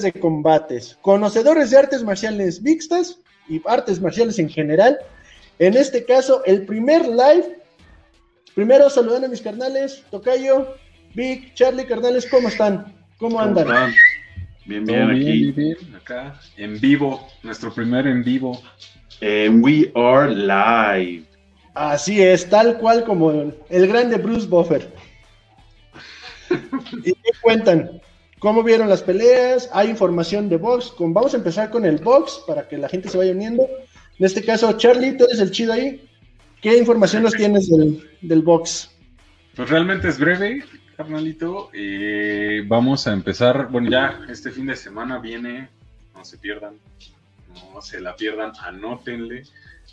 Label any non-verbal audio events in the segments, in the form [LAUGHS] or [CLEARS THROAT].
de combates, conocedores de artes marciales mixtas y artes marciales en general. En este caso, el primer live. Primero saludando a mis carnales, Tocayo, Vic, Charlie, carnales, ¿cómo están? ¿Cómo andan? Bien, bien, aquí. Bien, Acá, en vivo, nuestro primer en vivo. We Are Live. Así es, tal cual como el, grande Bruce Buffer. [LAUGHS] ¿Y qué cuentan? ¿Cómo vieron las peleas? Hay información de box. vamos a empezar con el box para que la gente se vaya uniendo. En este caso, Charlie, tú eres el chido ahí. ¿Qué información nos tienes del, del box? Pues realmente es breve, carnalito. Eh, vamos a empezar. Bueno, ya este fin de semana viene. No se pierdan. No se la pierdan. Anótenle.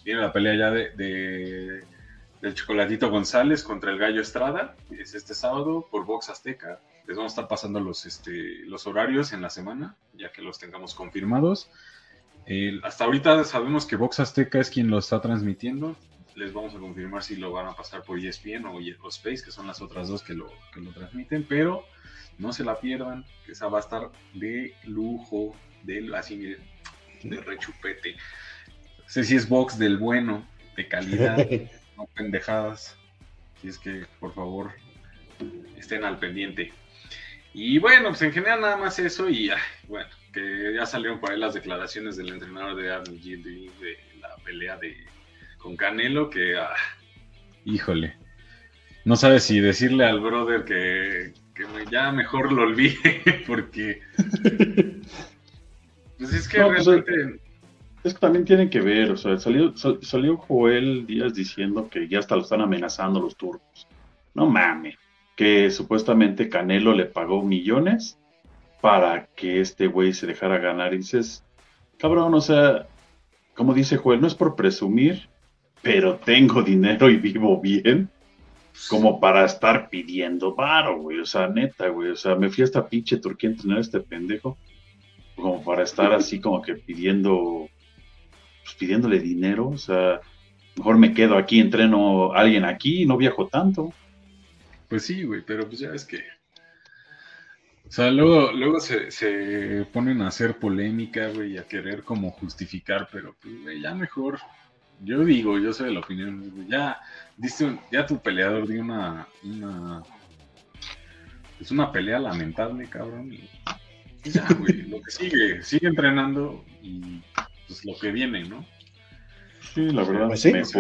Viene la pelea ya de, del Chocolatito González contra el Gallo Estrada. Es este sábado por Box Azteca. Les vamos a estar pasando los, este, los horarios en la semana, ya que los tengamos confirmados. hasta ahorita sabemos que Box Azteca es quien lo está transmitiendo. Les vamos a confirmar si lo van a pasar por ESPN o, Space, que son las otras dos que lo, que lo transmiten. Pero no se la pierdan, que esa va a estar de lujo, de, así, de rechupete. sé si es box del bueno, de calidad, [LAUGHS] no pendejadas. Si es que, por favor, estén al pendiente. Y bueno, pues en general nada más eso y bueno, que ya salieron por ahí las declaraciones del entrenador de Arnold de la pelea de con Canelo que ah, híjole, no sabes si decirle al brother que, que ya mejor lo olvide [LAUGHS] porque [LAUGHS] pues es que pues, realmente es que también tiene que ver, o sea, salió, salió Joel Díaz diciendo que ya hasta lo están amenazando los turcos. No mames, que supuestamente Canelo le pagó millones para que este güey se dejara ganar. Y dices, cabrón, o sea, como dice Joel, no es por presumir, pero tengo [LAUGHS] dinero y vivo bien, como para estar pidiendo varo, güey. O sea, neta, güey. O sea, me fui a esta pinche Turquía a entrenar a este pendejo, como para estar así como que pidiendo pues, pidiéndole dinero, o sea, mejor me quedo aquí, entreno a alguien aquí y no viajo tanto. Pues sí, güey, pero pues ya es que. O sea, luego, luego se, ponen a hacer polémica, güey, y a querer como justificar, pero pues, güey, ya mejor. Yo digo, yo soy de la opinión, ya, diste ya tu peleador dio una, una. Es una pelea lamentable, cabrón. Y ya, güey, lo que sigue, sigue entrenando y pues, lo que viene, ¿no? Sí, la verdad. Pues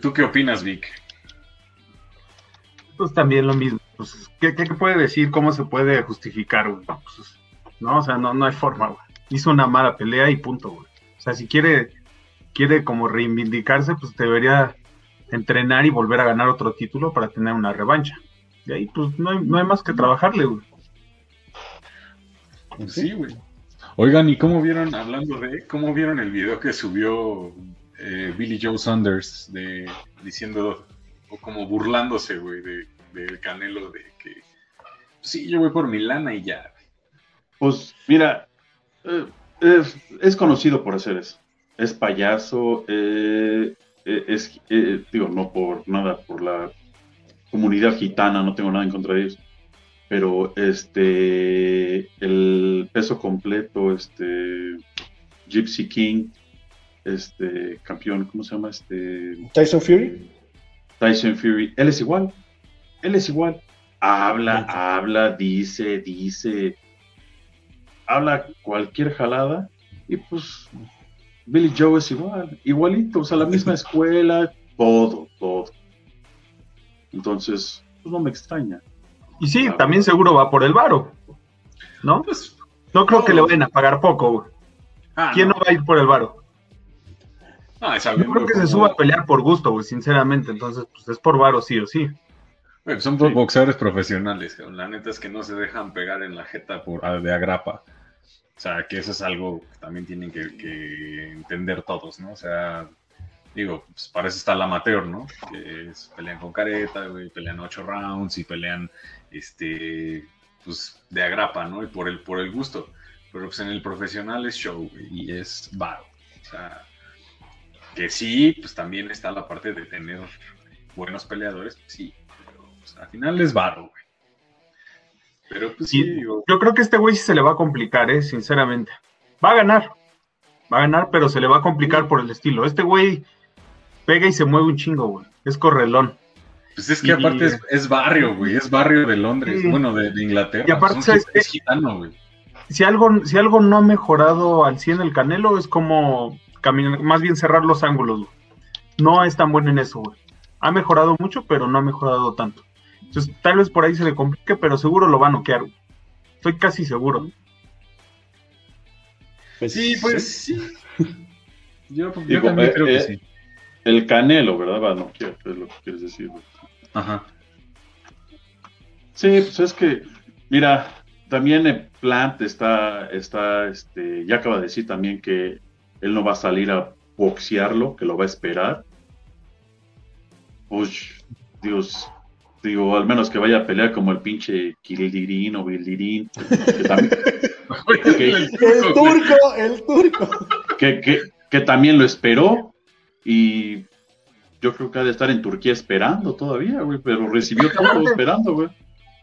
¿Tú, qué, opinas, Vic? Pues también lo mismo. Pues, ¿qué, puede decir? ¿Cómo se puede justificar? Pues, no, o sea, no, no hay forma, güey. Hizo una mala pelea y punto, güey. O sea, si quiere, quiere como reivindicarse, pues debería entrenar y volver a ganar otro título para tener una revancha. Y ahí, pues, no hay, no hay más que trabajarle, güey. Sí, güey. Oigan, ¿y cómo vieron, hablando de, cómo vieron el video que subió eh, Billy Joe Saunders de, diciendo, o como burlándose, güey, de, Canelo, de que, sí, yo voy por Milana y ya. Pues, mira, eh, es, conocido por hacer eso. Es payaso, eh, es, digo, no por nada, por la comunidad gitana, no tengo nada en contra de ellos pero este el peso completo, este Gypsy King, este campeón, ¿cómo se llama? Este Tyson Fury. Tyson Fury, él es igual, él es igual. Habla, habla, dice, dice, habla cualquier jalada y pues Billy Joe es igual, igualito, o sea, la misma escuela, todo, todo. Entonces, pues no me extraña. Y sí, también seguro va por el varo, ¿no? Pues, no creo que le vayan a pagar poco, güey. Ah, ¿Quién no. va a ir por el varo? Yo creo que se suba a pelear por gusto, güey, sinceramente. Entonces, pues es por varo sí o sí. son boxeadores profesionales. La neta es que no se dejan pegar en la jeta por, de agrapa. O sea, que eso es algo que también tienen que, entender todos, ¿no? O sea, digo, pues para eso está el amateur, ¿no? Que pelean con careta, güey, pelean ocho rounds y pelean este, pues, de agrapa, ¿no? Y por el, por el gusto. Pero pues en el profesional es show y es bar. O sea, que sí, pues también está la parte de tener buenos peleadores, sí. Pero pues, al final es varo, güey. Pero pues sí, digo, yo creo que este güey sí se le va a complicar, ¿eh? Sinceramente. Va a ganar. Va a ganar, pero se le va a complicar por el estilo. Este güey pega y se mueve un chingo, güey. Es correlón. pues es que y- aparte es, es barrio, güey, es barrio de Londres, Sí. bueno, de, de Inglaterra. Y aparte, es gitano, güey. Si algo, si algo no ha mejorado al 100 el Canelo es como caminar, más bien cerrar los ángulos, güey. No es tan bueno en eso, güey. Ha mejorado mucho, pero no ha mejorado tanto. Entonces, tal vez por ahí se le complique, pero seguro lo va a noquear, güey. Estoy casi seguro. Pues, Sí, pues sí. [LAUGHS] Yo, yo Digo, también eh, creo que eh, sí. El Canelo, ¿verdad? Va, no quiero, es lo que quieres decir. güey. Ajá. Sí, pues es que, mira, también el Plant está, está, este, ya acaba de decir también que él no va a salir a boxearlo, que lo va a esperar. Pues, Dios, digo, al menos que vaya a pelear como el pinche Kilirín o Bildirín, que también, [LAUGHS] El turco, el turco. que, que- que también lo esperó y yo creo que ha de estar en Turquía esperando todavía, güey, pero recibió todo [LAUGHS] esperando, güey.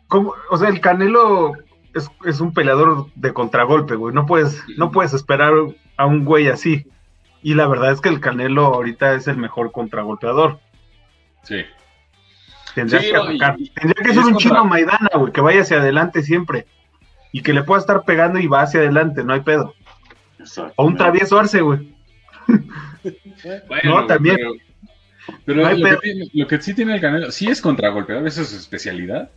¿Cómo? O sea, el Canelo es, es un peleador de contragolpe, güey. No puedes, no puedes esperar a un güey así. Y la verdad es que el Canelo ahorita es el mejor contragolpeador. Sí. Tendría Sí, que atacar. y- Tendría que ser un contra- chino Maidana, güey, que vaya hacia adelante siempre. Y que le pueda estar pegando y va hacia adelante, no hay pedo. O un travieso arce, güey. Bueno, No, también. Pero, pero No hay lo, que lo que sí tiene el Canelo, sí es contragolpeador, esa es su especialidad.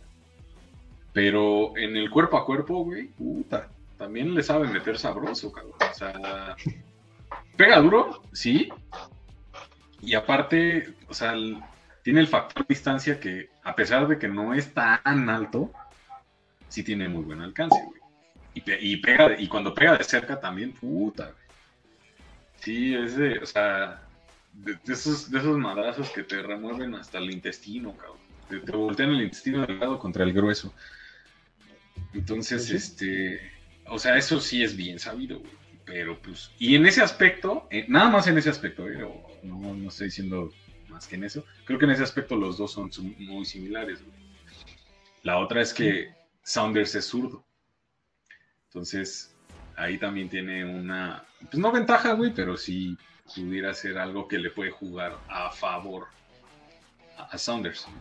Pero en el cuerpo a cuerpo, güey, puta, también le sabe meter sabroso, cabrón. O sea, pega duro, sí. Y aparte, o sea, tiene el factor distancia que, a pesar de que no es tan alto, sí tiene muy buen alcance, güey. Y, pe- y pega, y cuando pega de cerca también, puta, güey. Sí, es de, o sea, de, de esos, de esos madrazos que te remueven hasta el intestino, cabrón. Te, te voltean el intestino delgado contra el grueso. Entonces, Sí. este, o sea, eso sí es bien sabido, güey. Pero pues, y en ese aspecto, eh, nada más en ese aspecto, eh, o- no, no estoy diciendo más que en eso, creo que en ese aspecto los dos son muy similares, güey. La otra es que Saunders es zurdo. Entonces, ahí también tiene una, pues no ventaja, güey, pero sí pudiera ser algo que le puede jugar a favor a, a Saunders. Pues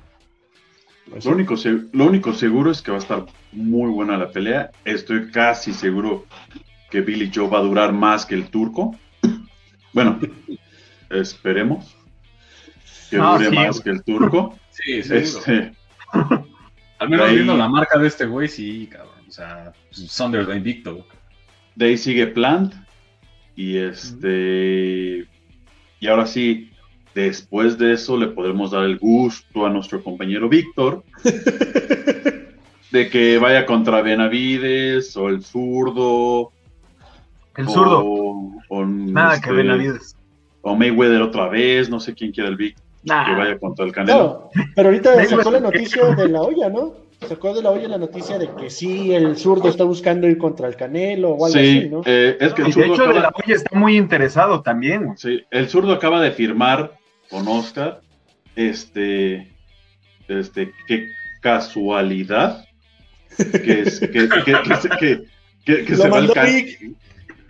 Lo único, lo único seguro es que va a estar muy buena la pelea. Estoy casi seguro que Billy Joe va a durar más que el turco. Bueno, esperemos que No, dure sí, más güey. que el turco. [LAUGHS] Sí, seguro. Este, Al menos ahí- viendo la marca de este güey, sí, cabrón. O sea, pues, Saunders va invicto. de ahí sigue Plant. Y este. Y ahora sí, después de eso, le podremos dar el gusto a nuestro compañero Víctor [LAUGHS] de que vaya contra Benavides o el zurdo. El zurdo. O, o, Nada este, que Benavides. O Mayweather otra vez, no sé quién quiera el que Nah. vaya contra el Canelo. Pero ahorita sacó la noticia de la olla, ¿no? Sacó de la olla la noticia de que sí, el zurdo está buscando ir contra el Canelo o algo Sí, así, ¿no? eh, es que Y el de hecho, de la acaba, olla está muy interesado también, sí, el zurdo acaba de firmar con Oscar. Este, este, qué casualidad que, es- que, que, que se- que- que- que Lo se va el Can-.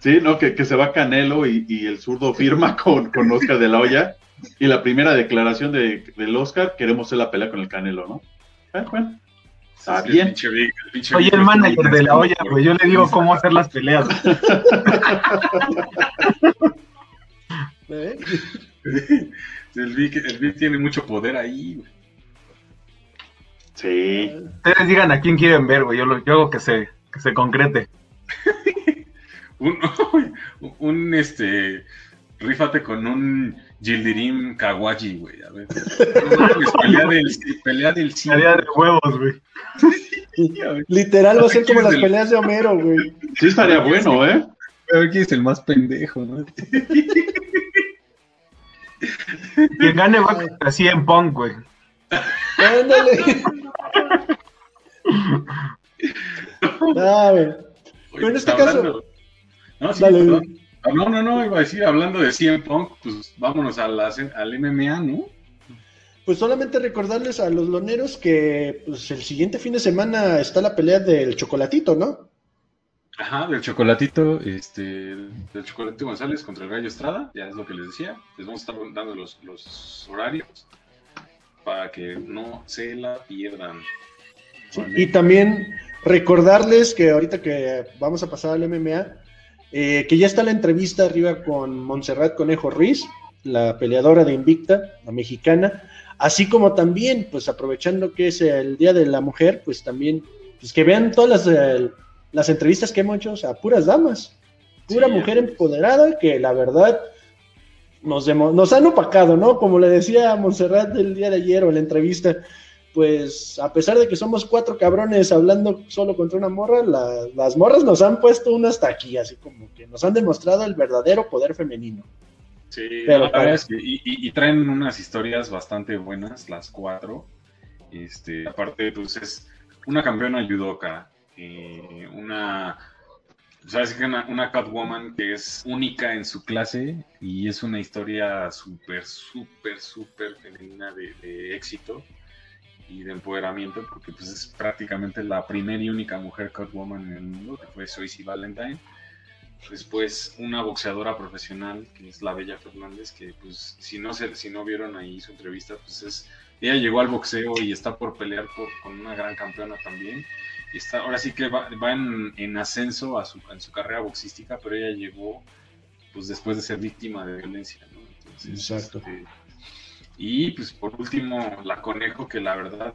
Sí, no, que, que se va Canelo y, y el zurdo firma con, con Oscar de la Hoya. Y la primera declaración de, del Oscar, queremos hacer la pelea con el Canelo, ¿no? Ah, bueno, está bien. pinche Vic- el pinche Vic el manager de la olla, güey. Yo le digo cómo hacer las peleas. [LAUGHS] ¿eh? [LAUGHS] El Vic, el Vic tiene mucho poder ahí, güey. Sí, Ustedes digan a quién quieren ver, güey. Yo, lo, yo hago que se, que se concrete. [LAUGHS] Un, un, este, rífate con un Gildirim Kawaji, güey. A ver. No [LAUGHS] pelea del, pelea del sí. Área de huevos, güey. Literal va a ser como ¿Quién es las el- peleas de Homero, güey. sí estaría bueno, ¿eh? a ver quién es el más pendejo, ¿no? [LAUGHS] Quien gane va contra 100 Punk, güey. Ándale. [LAUGHS] Ah, güey. Pero en este caso- No, sí, Dale, perdón. Ah, No, no, no, iba a decir, hablando de CM Punk, pues vámonos a la- al MMA, ¿no? pues solamente recordarles a los loneros que pues, el siguiente fin de semana está la pelea del chocolatito, ¿no? Ajá, del chocolatito, este, del chocolatito González contra el Gallo Estrada, ya es lo que les decía. Les vamos a estar dando los, los horarios para que no se la pierdan. Sí, y también recordarles que ahorita que vamos a pasar al MMA, eh, que ya está la entrevista arriba con Montserrat Conejo Ruiz, la peleadora de Invicta, la mexicana, así como también, pues aprovechando que es el Día de la Mujer, pues también, pues que vean todas las... Eh, las entrevistas que hemos hecho a puras damas, pura mujer empoderada que la verdad nos, nos han opacado, ¿no? Como le decía a Montserrat el día de ayer o en la entrevista, pues a pesar de que somos cuatro cabrones hablando solo contra una morra, las morras nos han puesto una hasta aquí, así como que nos han demostrado el verdadero poder femenino. Sí, Pero, la es que, y, traen unas historias bastante buenas, las cuatro. Este, aparte, pues es una campeona judoka, eh, una, ¿sabes que una, una, Catwoman que es única en su clase y es una historia súper, súper, súper femenina de, éxito y de empoderamiento, porque pues es prácticamente la primera y única mujer Catwoman en el mundo, que fue Zoe Valentine. Después una boxeadora profesional, que es la Bella Fernández, que pues si no, se, si no vieron ahí su entrevista, pues es, ella llegó al boxeo y está por pelear por, con una gran campeona también está, ahora sí que va, en, ascenso a su, en su carrera boxística, pero ella llegó pues después de ser víctima de violencia, ¿no? Exacto. Este, y pues por último, la Conejo, que la verdad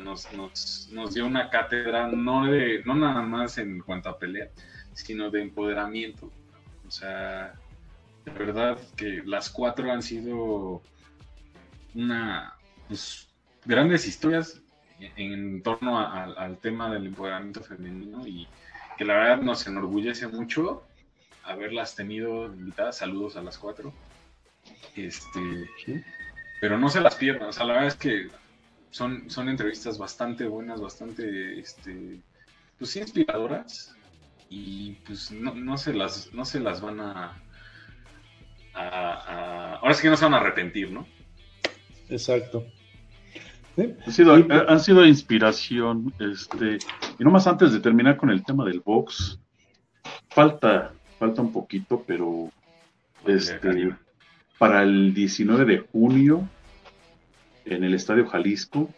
nos, nos, nos, dio una cátedra, no, de, no nada más en cuanto a pelea, sino de empoderamiento. O sea, de verdad que las cuatro han sido una, pues, grandes historias en torno al tema del empoderamiento femenino y que la verdad nos enorgullece mucho haberlas tenido invitadas. Saludos a las cuatro. Este, pero no se las pierdan. O sea, la verdad es que son, son entrevistas bastante buenas, bastante, este, pues inspiradoras y pues no, se las, no se las van a, a, ahora sí que no se van a arrepentir, ¿no? Exacto. Han, sido, han sido inspiración, este, y nomás antes de terminar con el tema del box, falta, falta un poquito, pero este, para el 19 de junio, en el Estadio Jalisco,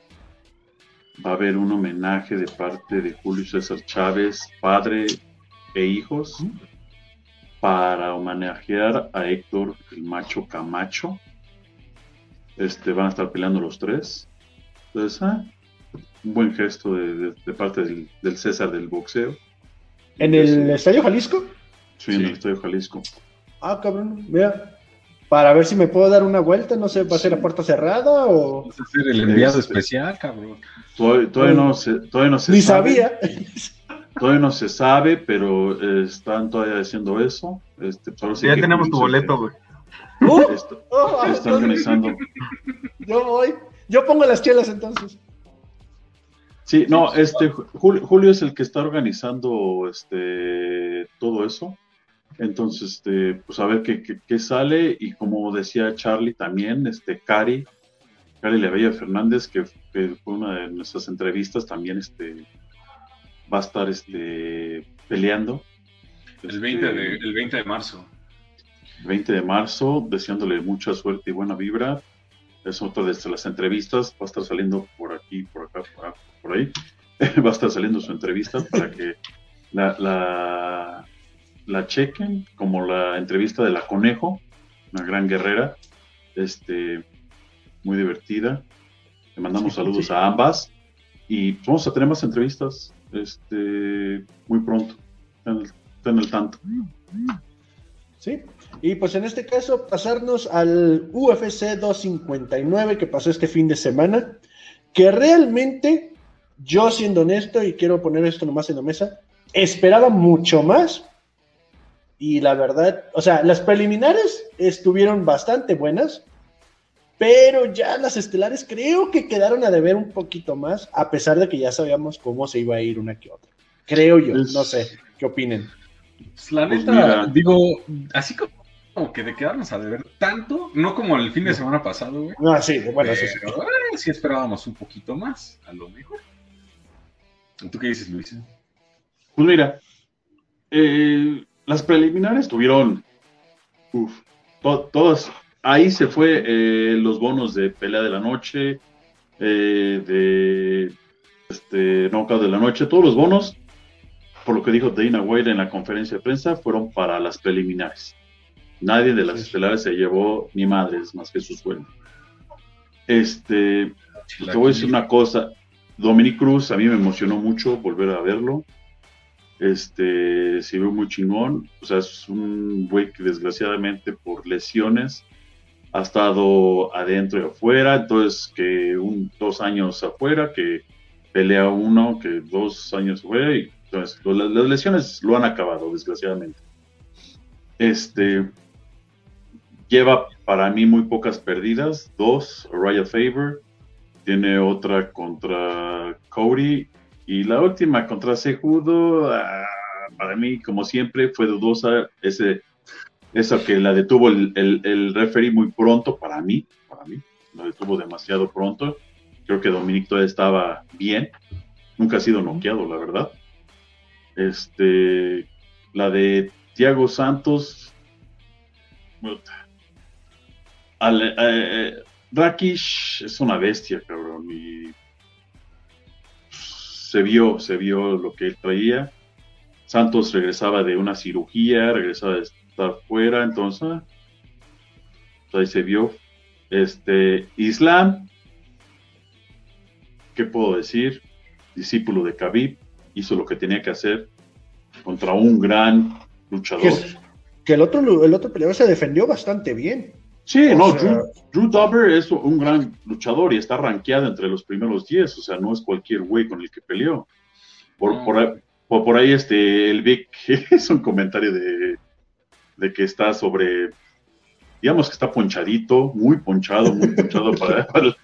va a haber un homenaje de parte de Julio César Chávez, padre e hijos, para homenajear a Héctor el Macho Camacho. Este, van a estar peleando los tres. Entonces, ah, un buen gesto de, parte del, César del boxeo. ¿En el Estadio Jalisco? Sí, en el Estadio Jalisco. Ah, cabrón, mira, para ver si me puedo dar una vuelta, no sé, ¿va a ser la puerta cerrada o...? Vas a ser el enviado este, especial, cabrón. Todavía, no se, todavía no se Ni sabía. Todavía no se sabe, pero eh, están todavía haciendo eso. Este, pues ya tenemos tu boleto, güey. Uh, oh, están organizando. Yo voy. Yo pongo las chelas entonces. Sí, no, este Julio, es el que está organizando este todo eso. Entonces, este, pues a ver qué, sale. Y como decía Charlie también, este Cari, Cari Levella Fernández, que, fue una de nuestras entrevistas, también este va a estar este peleando. El 20 de, el 20 de marzo. 20 de marzo, deseándole mucha suerte y buena vibra es otra de las entrevistas, va a estar saliendo por aquí, por acá, por, ahí, [LAUGHS] va a estar saliendo su entrevista para que la, la, chequen, como la entrevista de la Conejo, una gran guerrera, este, muy divertida. Le mandamos saludos a ambas y vamos a tener más entrevistas este, muy pronto. Estén, el tanto. Sí, y pues en este caso, pasarnos al UFC 259 que pasó este fin de semana, que realmente, yo siendo honesto, y quiero poner esto nomás en la mesa, esperaba mucho más. Y la verdad, o sea, las preliminares estuvieron bastante buenas, pero ya las estelares creo que quedaron a deber un poquito más, a pesar de que ya sabíamos cómo se iba a ir una que otra. Creo yo, no sé, ¿qué opinen? Pues, la neta, digo, así como como que de quedarnos a deber tanto, no como el fin de semana pasado, güey. Ah, sí, bueno, eso sí. Pero, eh, sí esperábamos un poquito más, a lo mejor. ¿Tú qué dices, Luis? Pues mira, eh, las preliminares tuvieron, uf, to- todas, ahí se fue eh, los bonos de pelea de la noche, eh, de este, knockout de la noche, todos los bonos, por lo que dijo Dana White en la conferencia de prensa, fueron para las preliminares. Nadie de las estelares se llevó ni madres más que su sueldo. Este, te voy a decir una cosa, Dominic Cruz a mí me emocionó mucho volver a verlo. Este, se vio muy chingón. O sea, es un güey que desgraciadamente por lesiones ha estado adentro y afuera. Entonces, que un, dos años afuera, que pelea uno, que dos años afuera. Y entonces, las, las lesiones lo han acabado, desgraciadamente. Este, lleva para mí muy pocas perdidas. Dos, Raya Faber. Tiene otra contra Cody y la última contra Sejudo, ah, para mí, como siempre, fue dudosa. Ese, esa que la detuvo el, el, el referee muy pronto, para mí, para mí, la detuvo demasiado pronto. Creo que Dominic todavía estaba bien. Nunca ha sido noqueado, la verdad. Este, la de Thiago Santos. Al- eh, Rakish es una bestia, cabrón. Y se vio, se vio lo que él traía. Santos regresaba de una cirugía, regresaba de estar fuera, entonces ahí se vio. Este Islam, ¿qué puedo decir? Discípulo de Khabib, hizo lo que tenía que hacer contra un gran luchador. Que, que el otro, el otro peleador se defendió bastante bien. Sí, O no, sea- Drew, Drew Dober es un gran luchador y está rankeado entre los primeros 10, o sea, no es cualquier güey con el que peleó. Por, No. por, ahí- por, por ahí, este, el Vic [LAUGHS] es un comentario de, de que está sobre, digamos que está ponchadito, muy ponchado, muy ponchado [LAUGHS] para, para-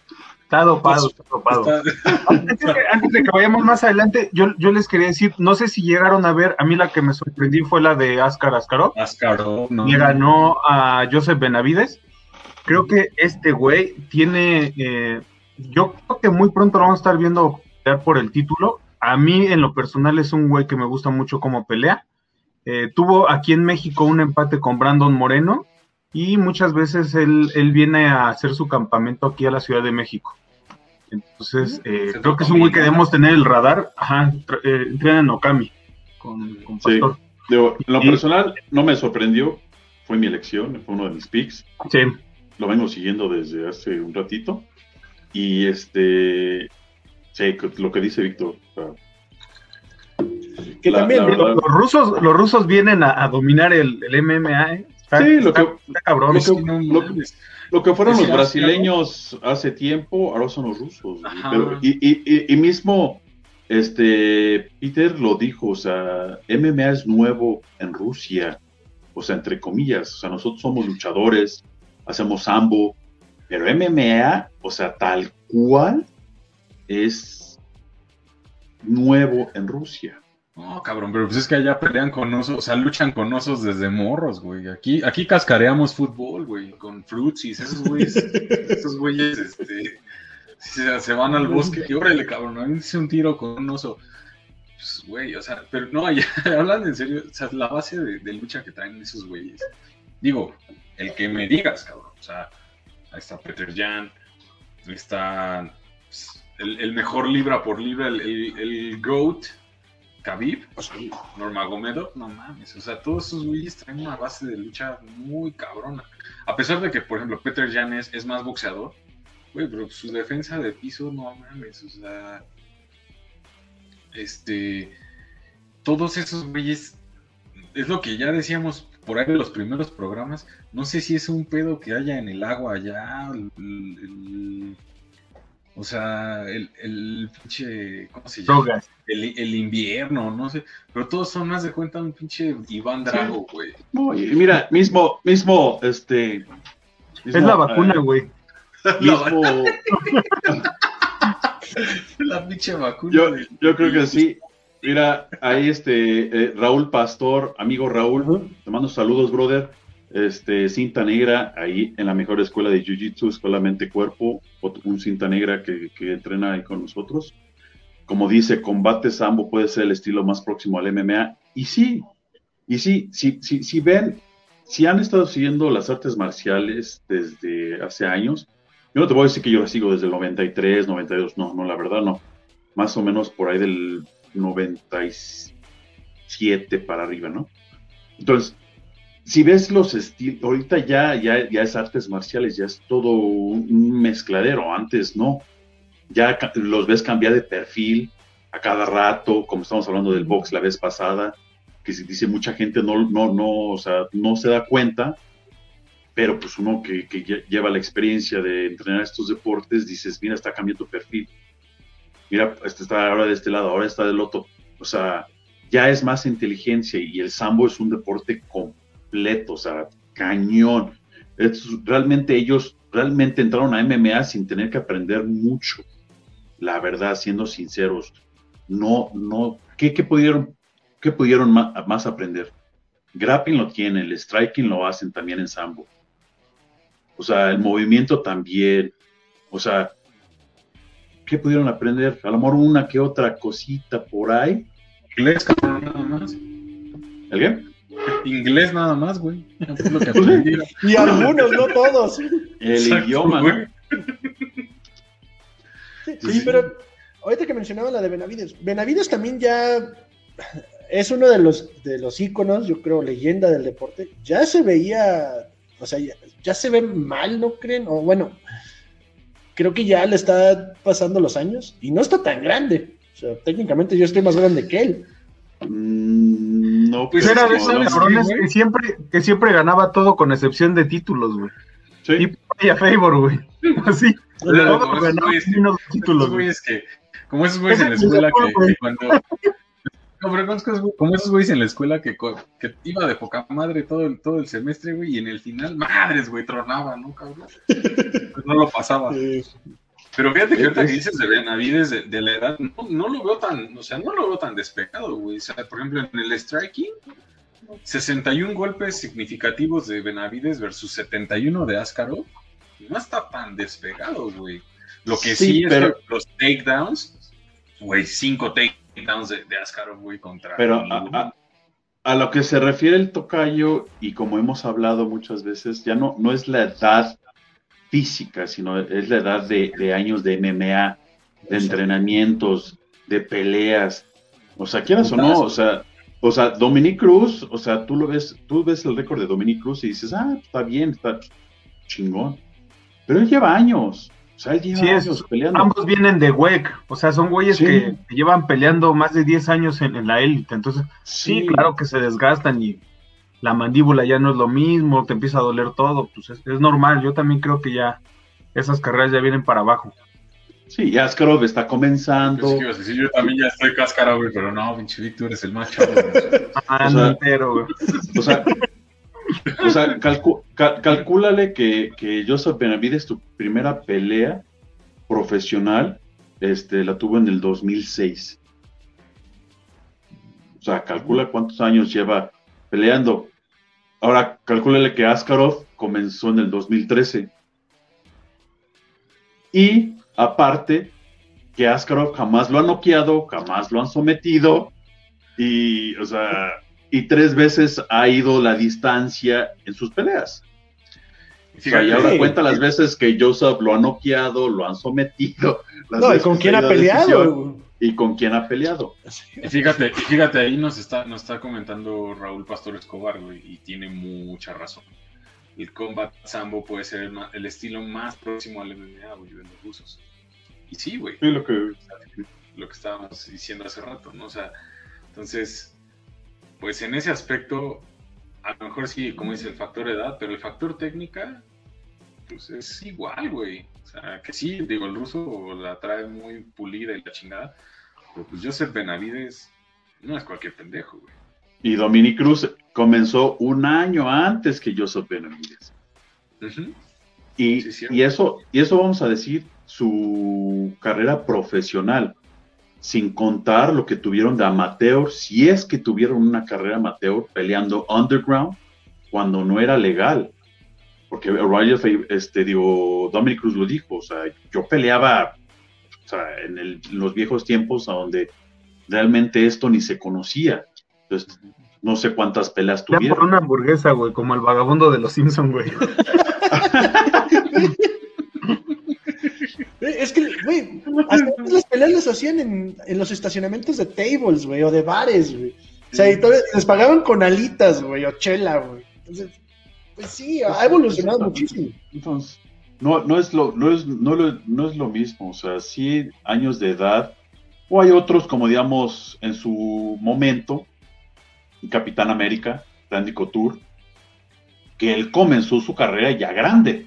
Está dopado, está dopado. Está- Antes de, que, antes de que vayamos más adelante, yo, yo les quería decir, no sé si llegaron a ver, a mí la que me sorprendí fue la de Ascar Askarov, Askarov, ¿no? y ganó a Joseph Benavides. Creo que este güey tiene, eh, yo creo que muy pronto lo vamos a estar viendo pelear por el título. A mí en lo personal es un güey que me gusta mucho como pelea. Eh, tuvo aquí en México un empate con Brandon Moreno y muchas veces él, él viene a hacer su campamento aquí a la Ciudad de México. Entonces, eh, creo que es un güey que debemos tener el radar. Ajá, eh, entrena en Okami con, con Sí. Pastor. Digo, en lo Y- personal no me sorprendió, fue mi elección, fue uno de mis picks, Sí. Lo vengo siguiendo desde hace un ratito, y este, sí, lo que dice Víctor, o sea, Que La- también, la ¿no? verdad- Los rusos, los rusos vienen a, a dominar el, el MMA, ¿eh? Está, Sí, lo está- que- está cabrón. lo que- lo- que fueron los brasileños hace tiempo, ahora son los rusos. Pero- y, y- y- y mismo, este, Peter lo dijo, o sea, MMA es nuevo en Rusia, o sea, entre comillas, o sea, nosotros somos luchadores, hacemos sambo, pero MMA, o sea, tal cual es nuevo en Rusia. No, cabrón, pero pues es que allá pelean con osos, o sea, luchan con osos desde morros, güey. Aquí, aquí cascareamos fútbol, güey, con frutsis, esos güeyes, [LAUGHS] esos güeyes, este, se, se van al bosque y órale, cabrón, a mí me hice un tiro con un oso. Pues, güey, o sea, pero no, [LAUGHS] ya, hablando en serio, o sea, la base de, de lucha que traen esos güeyes. Digo, el que me digas, cabrón, o sea, ahí está Peter Jan, está pues, el, mejor libra por libra, el, GOAT, Khabib, Normagomedov, no mames, o sea, todos esos güeyes traen una base de lucha muy cabrona. A pesar de que, por ejemplo, Peter Jan es, es más boxeador, güey, pero su defensa de piso, no mames, o sea, este, todos esos güeyes, es lo que ya decíamos por ahí en los primeros programas, no sé si es un pedo que haya en el agua allá, el- el- o sea, el, el pinche, ¿cómo se llama? El, el invierno, no sé, pero todos son más de cuenta un pinche Iván Drago, güey. Y mira, mismo, mismo, este... Es la vacuna, eh, güey. mismo, [LAUGHS] La pinche vacuna. Yo, yo creo que sí. Mira, ahí este eh, Raúl Pastor, amigo Raúl, te mando saludos, brother. este, cinta negra ahí en la mejor escuela de Jiu-Jitsu, Escuela Mente Cuerpo, un cinta negra que, que, entrena ahí con nosotros. Como dice, combate sambo puede ser el estilo más próximo al MMA. Y sí, y sí, si, si, si ven, si han estado siguiendo las artes marciales desde hace años, yo no te voy a decir que yo las sigo desde el 93, 92, no, no, la verdad no. Más o menos por ahí del 97 para arriba, ¿no? Entonces, si ves los estilos, ahorita ya, ya, ya es artes marciales, ya es todo un mezcladero, antes no. Ya los ves cambiar de perfil a cada rato, como estamos hablando del box la vez pasada, que se dice mucha gente no, no, no, o sea, no se da cuenta, pero pues uno que, que lleva la experiencia de entrenar estos deportes, dices, mira, está cambiando perfil. Mira, este está ahora de este lado, ahora está del otro. O sea, ya es más inteligencia y el sambo es un deporte completo o sea, cañón. realmente ellos realmente entraron a MMA sin tener que aprender mucho. La verdad, siendo sinceros, no, no, ¿qué, pudieron, qué pudieron más, aprender? Grappling lo tienen, el striking lo hacen también en Sambo. O sea, el movimiento también. O sea, ¿qué pudieron aprender? A lo mejor una que otra cosita por ahí. ¿Inglés, nada más. ¿El qué? Inglés nada más, güey. y algunos, no todos. El idioma. Sí, pero ahorita que mencionaba la de Benavides, Benavides también ya es uno de los de los íconos, yo creo, leyenda del deporte. Ya se veía, o sea, ya, se ve mal, ¿no creen? O bueno, creo que ya le está pasando los años y no está tan grande. O sea, técnicamente yo estoy más grande que él. Mm, no, pues era de esos cabrones que siempre, que siempre ganaba todo con excepción de títulos, güey. Sí. Y a favor, güey. [LAUGHS] Así. Todo como menos títulos, güey. que, como esos güeyes en la escuela que, cuando. No, pero como esos güeyes en la escuela que, que iba de poca madre todo el, todo el semestre, güey, y en el final, madres, güey, tronaba, ¿no, cabrón? Pues no lo pasaba. Pero fíjate que ahorita que dices de Benavides de, la edad, no, lo veo tan, o sea, no lo veo tan despegado, güey. O sea, por ejemplo, en el striking, 61 golpes significativos de Benavides versus 71 de Ascaro, no está tan despegado, güey. Lo que sí, es que los takedowns, güey, 5 takedowns de, de Askarov, güey, contra. Pero a, a, lo que se refiere el tocayo, y como hemos hablado muchas veces, ya no, no es la edad física, sino es la edad de, años de MMA, de entrenamientos, de peleas. O sea, quieras o no, o sea, o sea, Dominic Cruz, o sea, tú lo ves, tú ves el récord de Dominic Cruz y dices, ah, está bien, está chingón. Pero él lleva años. O sea, él lleva años peleando. Ambos vienen de WEC, o sea, son güeyes que, llevan peleando más de 10 años en, en la élite. Entonces, sí, claro que se desgastan y la mandíbula ya no es lo mismo, te empieza a doler todo, pues es, normal, yo también creo que ya esas carreras ya vienen para abajo. Sí, Askarov está comenzando. yo también ya estoy cáscara, güey, pero no, pinche Víctor, eres el macho. ah, o sea, entero, güey. O sea, o sea calcúlale que, que Joseph Benavides, tu primera pelea profesional, este, la tuvo en el 2006. O sea, calcula cuántos años lleva peleando. Ahora, calcúlele que Askarov comenzó en el 2013. Y aparte, que Askarov jamás lo ha noqueado, jamás lo han sometido. Y, o sea, y tres veces ha ido la distancia en sus peleas. O sea, y ahora cuenta las veces que Joseph lo ha noqueado, lo han sometido. [LAUGHS] no, ¿y con quién ha peleado? y con quién ha peleado. Y fíjate, fíjate, ahí nos está, nos está comentando Raúl Pastor Escobar, güey, y tiene mucha razón. El combat sambo puede ser el, estilo más próximo al MMA, güey, de los rusos. Y sí, güey. Sí, lo que... lo que estábamos diciendo hace rato, ¿no? O sea, entonces, pues en ese aspecto, a lo mejor sí, como dice el factor edad, pero el factor técnica, pues es igual, güey. O sea, que sí, digo, el ruso la trae muy pulida y la chingada. Pero pues Joseph Benavides no es cualquier pendejo, güey. Y Dominic Cruz comenzó un año antes que Joseph Benavides. y, y, eso, y eso vamos a decir, su carrera profesional, sin contar lo que tuvieron de amateur, si es que tuvieron una carrera amateur peleando underground, cuando no era legal. Porque O'Reilly, este, digo, Dominic Cruz lo dijo, o sea, yo peleaba o sea, en, el- en los viejos tiempos a donde realmente esto ni se conocía. Entonces, no sé cuántas peleas Ya por tuvieron. una hamburguesa, güey, como el vagabundo de los Simpson, güey. [LAUGHS] Es que, güey, hasta [LAUGHS] las peleas las hacían en, en los estacionamientos de tables, güey, o de bares, güey. O sea, y todavía les pagaban con alitas, güey, o chela, güey. Entonces, pues sí, ha evolucionado muchísimo. Entonces, no, no, es lo, no, es, no, lo- no es lo mismo, o sea, sí años de edad, o hay otros como digamos en su momento, Capitán América, Randy Couture, que él comenzó su carrera ya grande.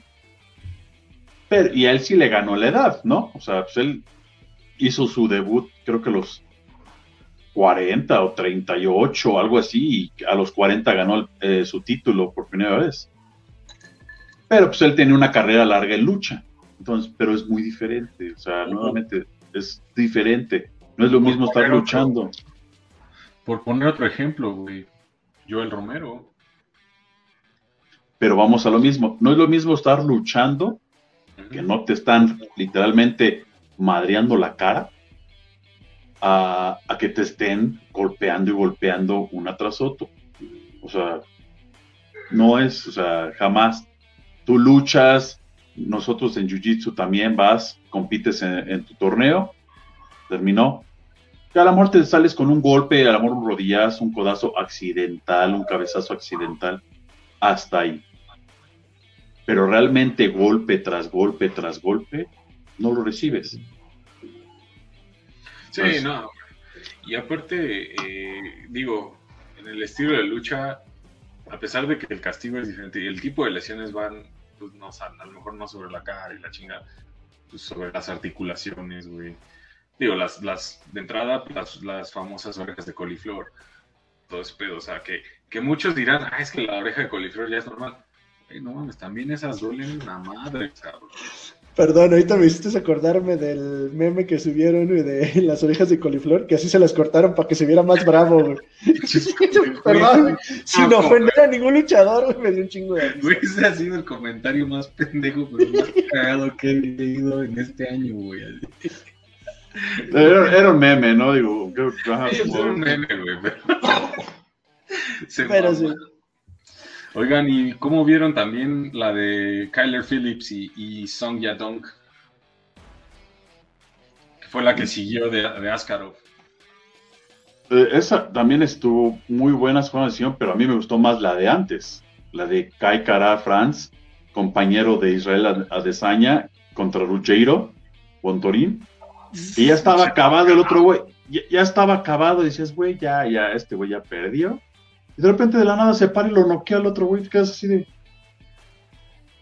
Pero, y a él sí le ganó la edad, ¿no? O sea, pues él hizo su debut, creo que a los 40 o 38, algo así, y a los 40 ganó eh, su título por primera vez. Pero pues él tenía una carrera larga en lucha. Entonces, pero es muy diferente. O sea, nuevamente es diferente. No es lo mismo estar luchando. Por poner otro ejemplo, güey. Joel Romero. Pero vamos a lo mismo. No es lo mismo estar luchando, que no te están literalmente madreando la cara, a, que te estén golpeando y golpeando una tras otro. O sea, no es, o sea, jamás. Tú luchas, nosotros en Jiu-Jitsu también vas, compites en, tu torneo, terminó. Que a lo mejor te sales con un golpe, a lo mejor un un codazo accidental, un cabezazo accidental, hasta ahí. Pero realmente golpe tras golpe tras golpe, no lo recibes. Sí, no. Y aparte, eh, digo, en el estilo de lucha, a pesar de que el castigo es diferente y el tipo de lesiones van, pues no, a lo mejor no sobre la cara y la chingada, pues sobre las articulaciones, güey. Digo, las, las, de entrada, las, las famosas orejas de coliflor, todo ese pedo, o sea, que, que muchos dirán, ah, es que la oreja de coliflor ya es normal. Güey, no mames, también esas duelen la madre, cabrón. Perdón, ahorita me hiciste acordarme del meme que subieron güey, de [LAUGHS] las orejas de coliflor, que así se las cortaron para que se viera más bravo, güey. [LAUGHS] [LAUGHS] Perdón, güey, sin No, ofender a ningún luchador, güey, me dio un chingo de risa. Güey, ese ha sido el comentario más pendejo, pero más cagado que he leído en este año, güey. Era, era un meme, ¿no? Digo, creo que como- un meme, güey, pero... Se Pero sí. Oigan, ¿y cómo vieron también la de Kyler Phillips y, y Song Yadong? Que fue la que siguió de, de Askarov. Eh, esa también estuvo muy buena su formación, pero a mí me gustó más la de antes, la de Kai Kara Franz, compañero de Israel Ad- Adesanya contra Ruggiero Bontorín, y ya estaba acabado el otro güey, ya, ya estaba acabado, y decías, güey, ya, ya, este güey ya perdió, y de repente de la nada se para y lo noquea al otro güey, te quedas así de,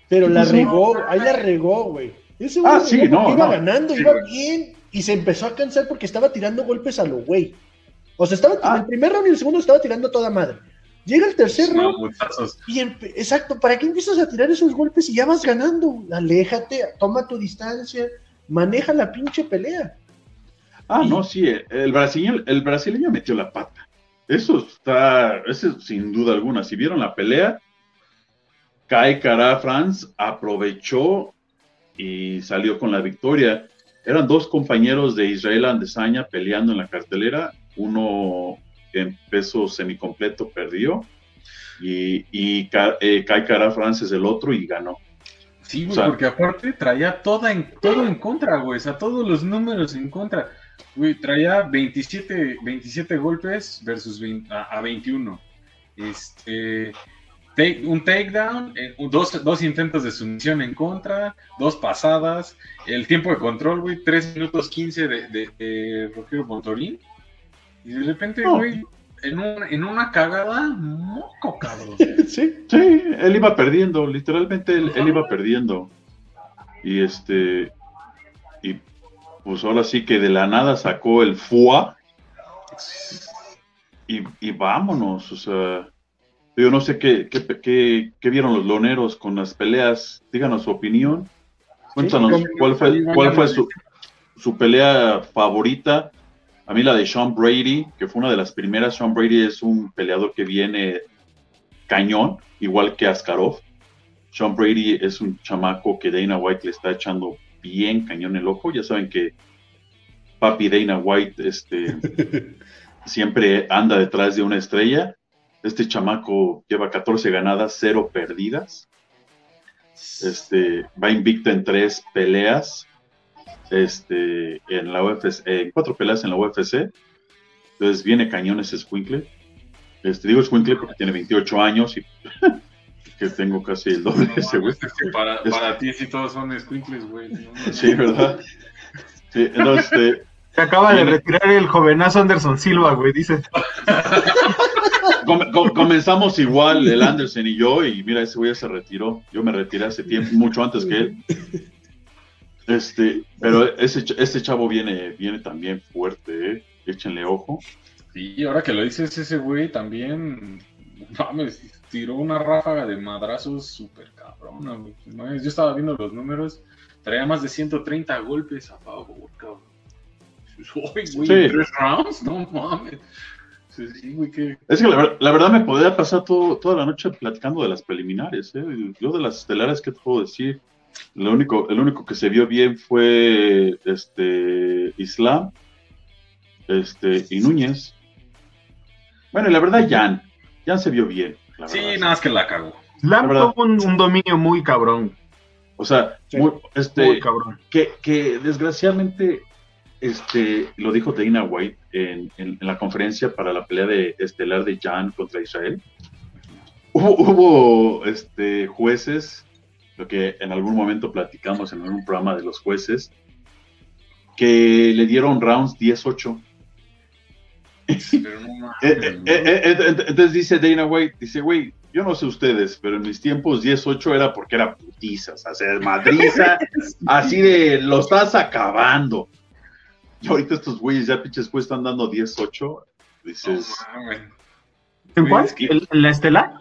Pero la regó, ahí la regó, güey. Ese güey Ah, sí, no, iba no. ganando, Sí, iba güey. bien, y se empezó a cansar porque estaba tirando golpes a lo güey. O sea, estaba Ah. el primer round y el segundo estaba tirando a toda madre. Llega el tercer round Mamutazos. y empe- exacto, ¿para qué empiezas a tirar esos golpes y ya vas ganando? Aléjate, toma tu distancia, maneja la pinche pelea. ah, no, sí, el brasileño, el brasileño metió la pata, eso está, eso sin duda alguna, si vieron la pelea, Kai Kara Franz aprovechó y salió con la victoria. Eran dos compañeros de Israel Andesanya peleando en la cartelera. Uno en peso semicompleto perdió y, y eh, Kai Kara Franz es el otro y ganó. Sí, güey, O sea- porque aparte traía toda en, todo en contra, güey. O sea, todos los números en contra. Güey, traía 27, 27 golpes versus 20 a, a 21. Este, take- un takedown, eh, dos, dos intentos de sumisión en contra, dos pasadas, el tiempo de control, güey, 3 minutos 15 de, de, de Rogelio Montorín. Y de repente, No. güey, en, un- en una cagada, moco, cabrón. [LAUGHS] sí, Sí, él iba perdiendo, literalmente él, él iba perdiendo. Y este, y pues ahora sí que de la nada sacó el FUA y, y vámonos, o sea, yo no sé qué, qué, qué- qué vieron los loneros con las peleas, díganos su opinión, cuéntanos Sí, cuál fue, cuál fue su, su pelea favorita. A mí la de Sean Brady, que fue una de las primeras, Sean Brady es un peleador que viene cañón, igual que Askarov. Sean Brady es un chamaco que Dana White le está echando bien cañón el ojo. Ya saben que papi Dana White este, [LAUGHS] siempre anda detrás de una estrella. Este chamaco lleva 14 ganadas, 0 perdidas. Este, va invicto en tres peleas. Este, en la UFC, en cuatro peleas en la UFC. Entonces viene cañón ese Squinkle. Este, digo Squinkle porque tiene 28 años y [LAUGHS] que tengo casi el doble de ese güey. para, para ti sí todos son squinkles, güey. sí, ¿verdad? Sí, entonces, este, Se acaba de retirar el jovenazo Anderson Silva, güey, dice. [LAUGHS] Com- com- comenzamos igual el Anderson y yo, y mira, ese güey ya se retiró. Yo me retiré hace tiempo, mucho antes que él. Este, pero ese, ch- este chavo viene, viene también fuerte, ¿eh? Échenle ojo. Sí, ahora que lo dices, ese güey también, [LAUGHS] mames, tiró una ráfaga de madrazos súper cabrona, güey. Yo estaba viendo los números, traía más de 130 golpes a favor, cabrón. Uy, güey, Sí. ¿en tres rounds? No mames. Sí, sí, güey, que... Es que la, ver- la verdad me podría pasar todo, toda la noche platicando de las preliminares, ¿eh? Yo de las estelares, ¿qué te puedo decir? Lo único, el único que se vio bien fue este Islam este, y Núñez. Bueno, y la verdad, Jan. Jan se vio bien. la Sí, verdad. nada más que la cagó. Slam La verdad. tuvo un, un dominio muy cabrón. O sea, Sí. muy- este, Muy cabrón. que, que desgraciadamente, este, lo dijo Dana White en, en- en la conferencia para la pelea de estelar de Jan contra Israel. Hubo, hubo, este, jueces, lo que en algún momento platicamos en un programa de los jueces, que le dieron rounds 10-8. Pero no mames, Eh, eh, eh, entonces dice Dana White, dice, güey, yo no sé ustedes, pero en mis tiempos 10-8 era porque era putiza, o sea, se madriza, [LAUGHS] así de, lo estás acabando. Y ahorita estos güeyes ya pinches pues están dando 10-8, No dices. ¿En cuál? ¿En en la estelar?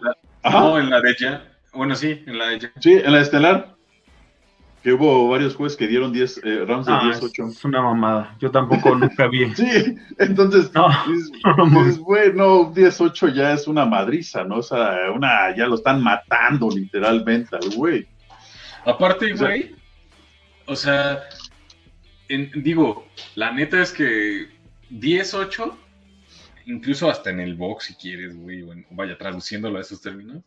ajá, No, en la de ella. Bueno, sí, en la de ella. sí, en la estelar, que hubo varios jueces que dieron 10 eh, rounds de Ah, 10-8. es una mamada. Yo tampoco [LAUGHS] nunca vi. Sí, entonces, No, dices, [LAUGHS] no, no, dices, güey, no, 10-8 ya es una madriza, ¿no? O sea, una, ya lo están matando literalmente al güey. Aparte, O sea- güey, o sea, en- digo, la neta es que 10-8, incluso hasta en el box, si quieres, güey, bueno, vaya traduciéndolo a esos términos,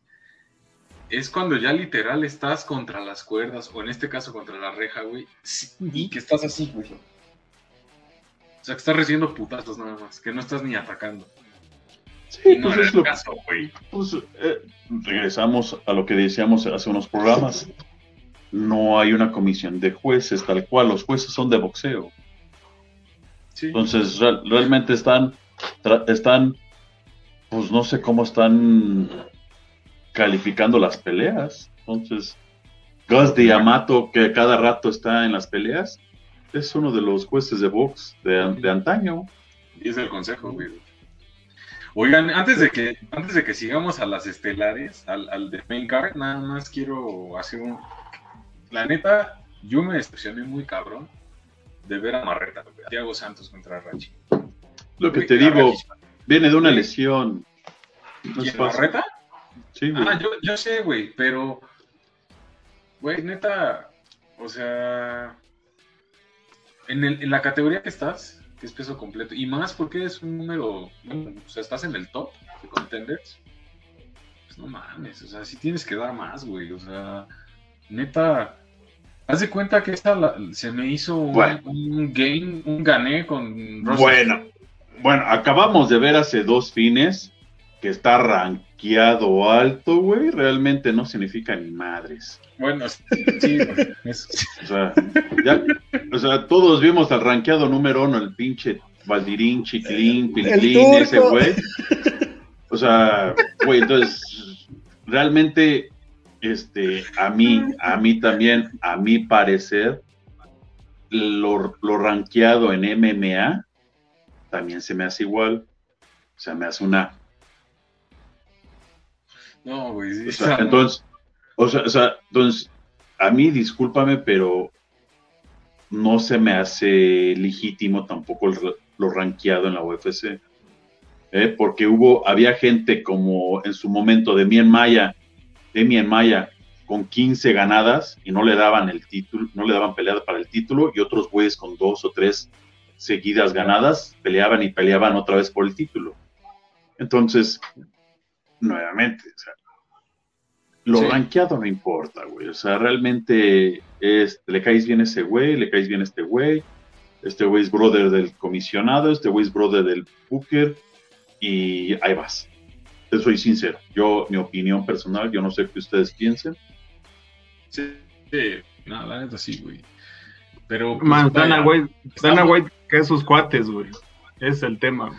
es cuando ya literal estás contra las cuerdas, o en este caso contra la reja, güey, sí, y que estás así, güey. O sea, que estás recibiendo putazos nada más, que no estás ni atacando. Sí, no pues era es el lo caso, güey. Pues eh, regresamos a lo que decíamos hace unos programas. No hay una comisión de jueces tal cual, los jueces son de boxeo. Sí. Entonces real- realmente están, están, pues no sé cómo están calificando las peleas. Entonces, Gus de Yamato, que cada rato está en las peleas, es uno de los jueces de box de, de antaño. Y es el consejo, güey. Oigan, antes de que, antes de que sigamos a las estelares, al, al de main card, nada más quiero hacer un. La neta, yo me decepcioné muy cabrón de ver a Marreta, güey, Thiago Santos contra Rachi. Lo que Güey, te digo, Rachi- viene de una lesión. No es ¿Quién, fácil. Marreta? Sí, güey. Ah, yo, yo sé, güey, pero. Güey, neta, o sea. En, el- en la categoría que estás, que es peso completo, y más porque es un número. bueno, o sea, estás en el top de contenders. Pues no mames, o sea, sí tienes que dar más, güey, o sea. Neta. Haz de cuenta que esta la- se me hizo un, Bueno. un game, un gané con Russell. Bueno, bueno, acabamos de ver hace dos fines que está rankeado alto, güey. Realmente no significa ni madres. Bueno, sí, güey, eso. O sea, ya, o sea, todos vimos al rankeado número uno, el pinche Valdirín, Chiquilín, Pilín, ese güey. O sea, güey, entonces, realmente, este, a mí, a mí también, a mi parecer, lo, lo rankeado en MMA también se me hace igual. O sea, me hace una. No, güey, sí, O sea, entonces, o sea, o sea, entonces, a mí, discúlpame, pero no se me hace legítimo tampoco lo rankeado en la UFC. ¿eh? porque hubo, había gente como en su momento de Mien Maya, de Mien Maya, con 15 ganadas y no le daban el título, no le daban pelea para el título, y otros güeyes con dos o tres seguidas ganadas peleaban y peleaban otra vez por el título. Entonces, nuevamente, o sea, lo Sí. rankeado no importa, güey. O sea, realmente es, le caes bien a ese güey, le caes bien a este güey. Este güey es brother del comisionado, este güey es brother del Booker, y ahí vas. Te soy sincero. Yo, mi opinión personal, yo no sé qué ustedes piensen. Sí, sí. No, la neta sí, güey. Pero. pues, Man, Dana White, está Dana White que es sus cuates, güey. Es el tema. güey.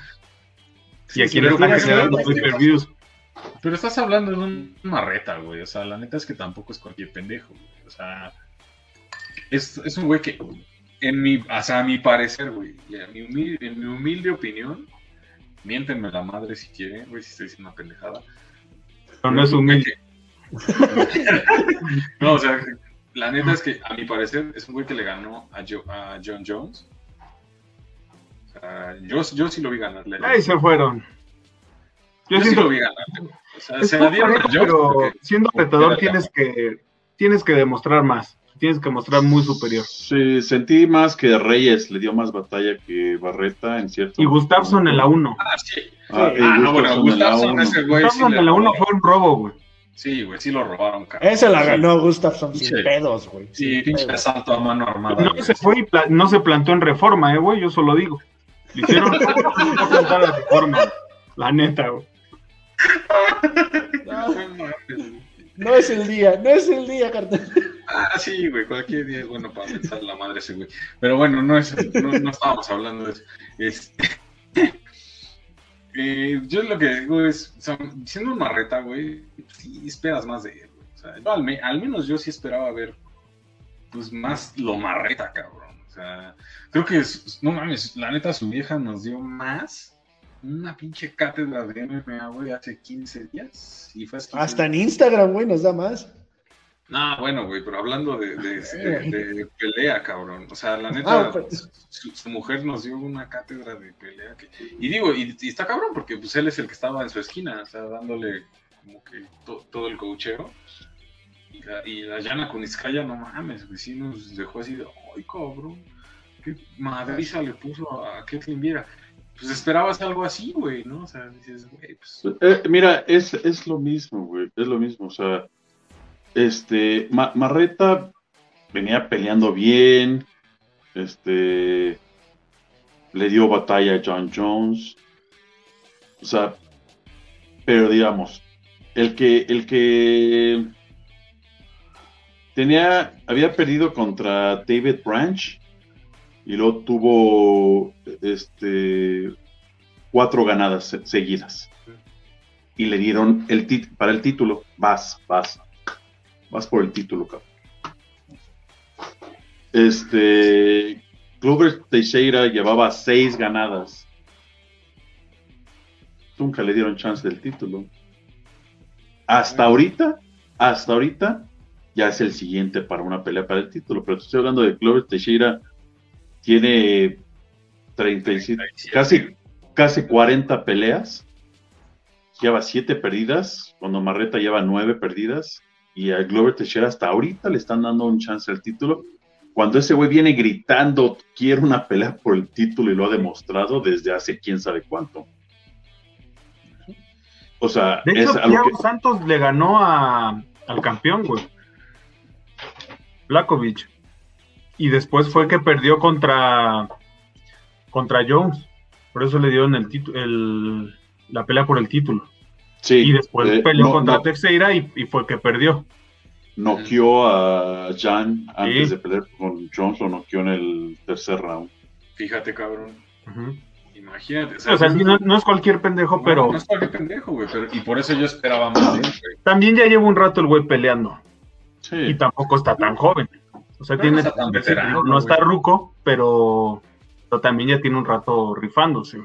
y aquí sí, pero- están generando sí, pay-per-views. Pero estás hablando de un- una reta, güey. O sea, la neta es que tampoco es cualquier pendejo, güey. O sea, es, es un güey que, en mi, o sea, a mi parecer, güey, mi humilde, en mi humilde opinión, miéntenme la madre si quieren, güey, si estoy diciendo una pendejada. Pero no es humilde. [LAUGHS] no, o sea, la neta es que, a mi parecer, es un güey que le ganó a, Jo- a John Jones. O sea, yo, yo sí lo vi ganarle. Ahí se fueron. Yo, Yo sí. O sea, se la dieron pero porque- siendo retador tienes que tienes que demostrar más. Tienes que mostrar muy superior. Sí, sentí más que Reyes le dio más batalla que Barreta en cierto. Y Gustafsson en la 1. Ah, sí. Ah, y Ah, no, bueno, Gustafsson en la Gustafsson uno. ese güey sí Gustafsson en la 1 robaron. fue un robo, güey. Sí, güey, sí lo robaron, cabrón. Ese la ganó Gustafsson sin Sí. pedos, güey. Sí, sin pinche pedos. asalto a mano armada. No güey. se fue y pla- no se plantó en reforma, eh, güey. Yo solo digo. Le hicieron [LAUGHS] [LAUGHS] no plantar en reforma. güey. La neta, güey. No, es el día, no es el día, carnal. Ah, sí, güey, cualquier día es bueno para pensar la madre ese güey. Pero bueno, no, es, no, no estábamos hablando de eso. Este, eh, yo lo que digo es, o siendo un marreta, güey, sí esperas más de él, güey. Al menos yo sí esperaba ver, pues, más lo marreta, cabrón. O sea, creo que, es- no mames, la neta, su vieja nos dio más una pinche cátedra de MMA, güey, hace 15 días. Y fue hace 15 Hasta en Instagram, güey, nos da más. no, bueno, güey, pero hablando de, de- [LAUGHS] de- de pelea, cabrón. O sea, la neta, Ah, pues. su, su mujer nos dio una cátedra de pelea. que- y digo, y, y está cabrón, porque pues él es el que estaba en su esquina, o sea, dándole como que to- todo el cocheo. Y la, y la Yana Kuniskaya, no mames, güey, sí nos dejó así de, ay, cabrón, qué madriza le puso a Ketlin Viera. Pues esperabas algo así, güey, ¿no? O sea, dices, güey, pues... Eh, mira, es, es lo mismo, güey. Es lo mismo. O sea, este, Ma- Marreta venía peleando bien. Este, le dio batalla a John Jones. O sea, pero digamos, el que, el que tenía, había perdido contra David Branch y luego tuvo, este, cuatro ganadas se- seguidas. Y le dieron el tit- para el título. Vas, vas. Vas por el título, cabrón. Este. Glover Teixeira llevaba seis ganadas. Nunca le dieron chance del título. Hasta ahorita, hasta ahorita, ya es el siguiente para una pelea para el título. Pero estoy hablando de Glover Teixeira. Tiene 37, casi casi 40 peleas. Lleva 7 perdidas, cuando Marreta lleva 9 perdidas. Y a Glover Teixeira hasta ahorita le están dando un chance al título. Cuando ese güey viene gritando, quiere una pelea por el título y lo ha demostrado desde hace quién sabe cuánto. O sea, De hecho, Thiago que... Santos le ganó a, al campeón, güey. Blakovic. Y después fue que perdió contra contra Jones. Por eso le dieron el título el, la pelea por el título. Sí, y después eh, peleó no- contra no- Teixeira y, y fue que perdió. noqueó a Jan antes Sí. de pelear con Jones, lo noqueó en el tercer round. Fíjate, cabrón. Imagínate. O sea, sí, no, no es cualquier pendejo, No, pero No es cualquier pendejo, güey. pero- Y por eso yo esperaba más también ya lleva un rato el güey peleando. Sí. Y tampoco está tan joven. O sea, No, tiene, no está tan sí, veterano, no está güey. ruco, pero, pero también ya tiene un rato rifándose.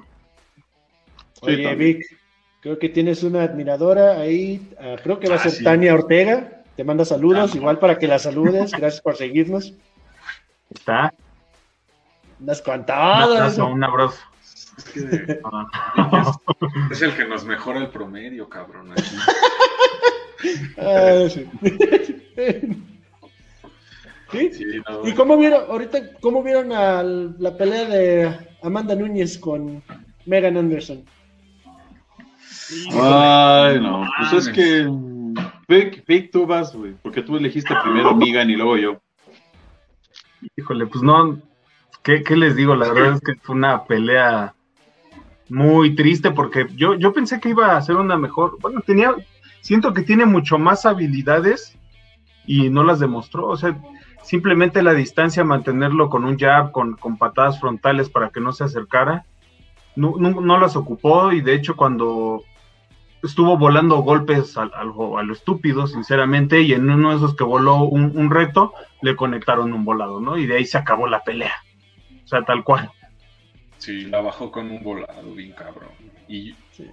Oye. Vic, creo que tienes una admiradora ahí. ah, creo que va a Ah, ser sí. Tania Ortega. Te manda saludos, Ah, igual para que la saludes. Gracias por seguirnos. Está. Unas Un abrazo, un abrazo. Es que es, [LAUGHS] [LAUGHS] es el que nos mejora el promedio, cabrón. Aquí. [LAUGHS] Ah, sí. ¿Sí? Sí, no, ¿Y cómo vieron, ahorita, cómo vieron a la pelea de Amanda Núñez con Megan Anderson? Ay, no, pues es que. Vic, Vic, tú vas, güey, porque tú elegiste primero Megan y luego yo. Híjole, pues no, ¿qué, qué les digo? La verdad es que fue una pelea muy triste porque yo, yo pensé que iba a ser una mejor, bueno, tenía, siento que tiene mucho más habilidades y no las demostró, o sea, simplemente la distancia, mantenerlo con un jab, con, con patadas frontales para que no se acercara, no, no, no las ocupó y de hecho cuando estuvo volando golpes al- a lo estúpido, sinceramente, y en uno de esos que voló un, un reto, le conectaron un volado, ¿no? Y de ahí se acabó la pelea. O sea, tal cual. Sí, la bajó con un volado, bien cabrón. Y Sí.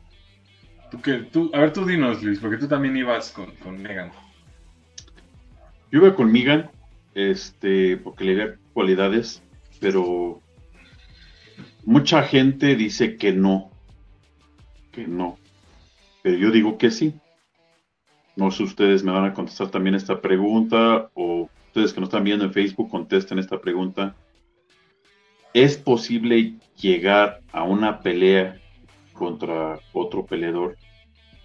tú que tú, a ver, tú dinos, Luis, porque tú también ibas con, con Megan. Yo iba con Megan, este, porque le veía cualidades, pero mucha gente dice que no, que no, pero yo digo que sí. No sé, ustedes me van a contestar también esta pregunta o ustedes que nos están viendo en Facebook contesten esta pregunta. ¿Es posible llegar a una pelea contra otro peleador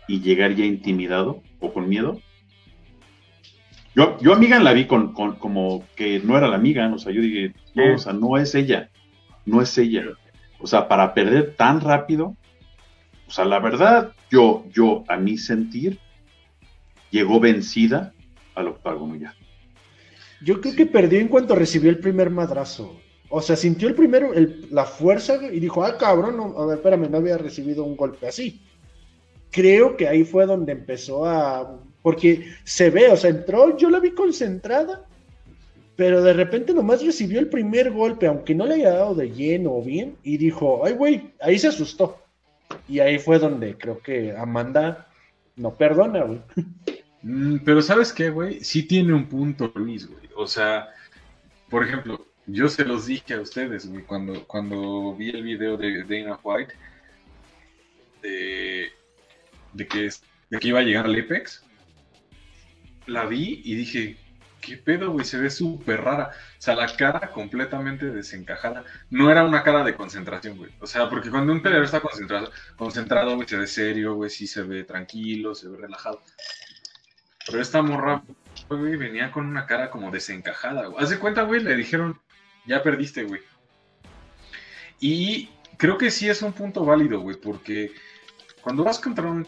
y llegar ya intimidado o con miedo? Yo, yo a la vi con, con- como que no era la Megan, o sea, yo dije, no, o sea, no es ella, no es ella. O sea, para perder tan rápido, o sea, la verdad, yo, yo, a mi sentir, llegó vencida al octágono ya. Yo creo que perdió en cuanto recibió el primer madrazo. O sea, sintió el primero, el- la fuerza y dijo, ah, cabrón, no, a ver, espérame, no había recibido un golpe así. Creo que ahí fue donde empezó a... Porque se ve, o sea, entró, yo la vi concentrada, pero de repente nomás recibió el primer golpe, aunque no le haya dado de lleno o bien, y dijo, ay, güey, ahí se asustó. Y ahí fue donde creo que Amanda no perdona, güey. Mm, pero ¿sabes qué, güey? Sí tiene un punto, Luis, güey. O sea, por ejemplo, yo se los dije a ustedes, güey, cuando, cuando vi el video de Dana White, de, que, de que iba a llegar al Apex, la vi y dije, ¿qué pedo, güey? Se ve súper rara. O sea, la cara completamente desencajada. No era una cara de concentración, güey. O sea, porque cuando un peleador está concentrado, concentrado, güey, se ve serio, güey, sí se ve tranquilo, se ve relajado. Pero esta morra, güey, venía con una cara como desencajada, güey. Haz de cuenta, güey, le dijeron, ya perdiste, güey. Y creo que sí es un punto válido, güey, porque cuando vas contra un...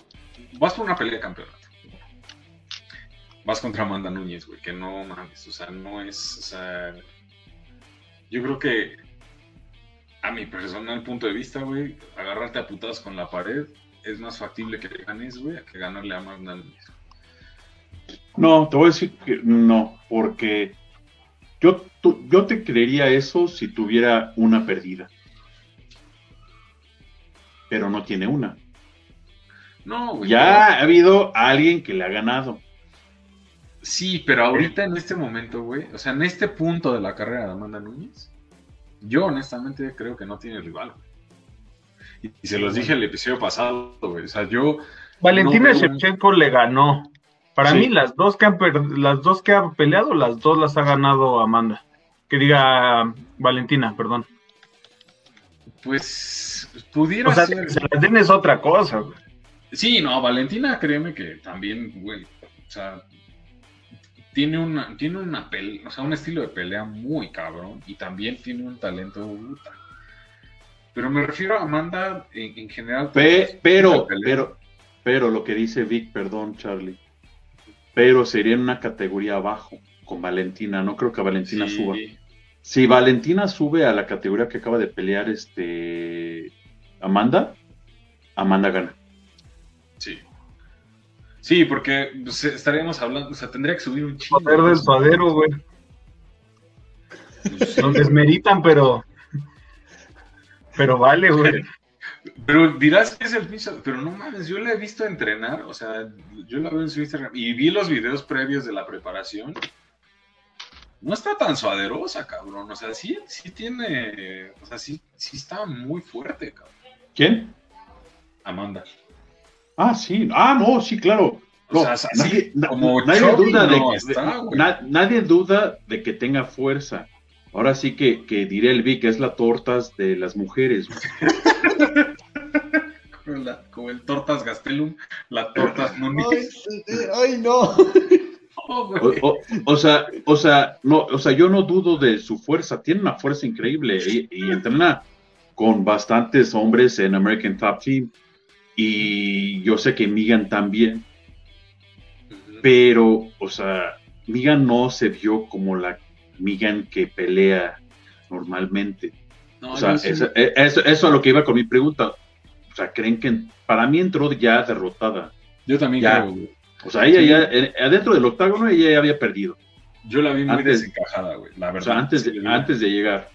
Vas por una pelea de campeonato. Vas contra Amanda Núñez, güey, que no mames, o sea, no es, o sea... Yo creo que, a mi personal punto de vista, güey, agarrarte a putadas con la pared es más factible que le ganes, güey, a que ganarle a Amanda Núñez. No, te voy a decir que no, porque yo, tu- yo te creería eso si tuviera una perdida. Pero no tiene una. No, güey. Ya ha habido alguien que le ha ganado. Sí, pero ahorita en este momento, güey, o sea, en este punto de la carrera de Amanda Núñez, yo honestamente creo que no tiene rival, güey. Y, y se los dije el episodio pasado, güey. O sea, yo. Valentina No, Shevchenko le ganó. Para Sí. mí, las dos, que han per- las dos que ha peleado, las dos las ha ganado Amanda. Que diga Valentina, perdón. Pues pudiera O sea, ser. se las den es otra cosa. güey. Sí, no, Valentina, créeme que también, güey. O sea, tiene una, tiene una pelea, o sea, un estilo de pelea muy cabrón. Y también tiene un talento puta. Pero me refiero a Amanda en, en general. Pe- pero, pero, pero lo que dice Vic, perdón, Charlie. Pero sería en una categoría abajo con Valentina. No creo que Valentina Sí. suba. Si Valentina sube a la categoría que acaba de pelear este Amanda, Amanda gana. Sí. Sí, porque pues, estaríamos hablando, o sea, tendría que subir un chingo. Poder del suadero, güey. Pues, Nos desmeritan, pero. Pero vale, güey. [LAUGHS] Pero dirás que es el pinche, pero no mames, yo la he visto entrenar, o sea, yo la veo en su Instagram y vi los videos previos de la preparación. No está tan suaderosa, cabrón. O sea, sí, sí tiene, o sea, sí, sí está muy fuerte, cabrón. ¿Quién? Amanda. Ah, sí. Ah, no, sí, claro. O sea, nadie, na- como nadie Chubby duda de no está, na- nadie duda de que tenga fuerza. Ahora sí que, que diré el Vic es la tortas de las mujeres. [LAUGHS] Como, la- como el Tortas Gastelum, la Tortas Ay, Muniz. eh, ay, no. Oh, güey. O, o- o sea, o sea, no, o sea, yo no dudo de su fuerza. Tiene una fuerza increíble y, y entrena con bastantes hombres en American Top Team. Y yo sé que Megan también. Pero, o sea, Megan no se vio como la Megan que pelea normalmente. No, O sea, yo sí- eso, eh, eso, eso a lo que iba con mi pregunta. O sea, creen que para mí entró ya derrotada. yo también ya. creo, güey. O sea, ella Sí. ya, eh, adentro del octágono, ella ya había perdido. Yo la vi muy Antes- desencajada, güey, la O verdad. sea, antes de, antes de llegar.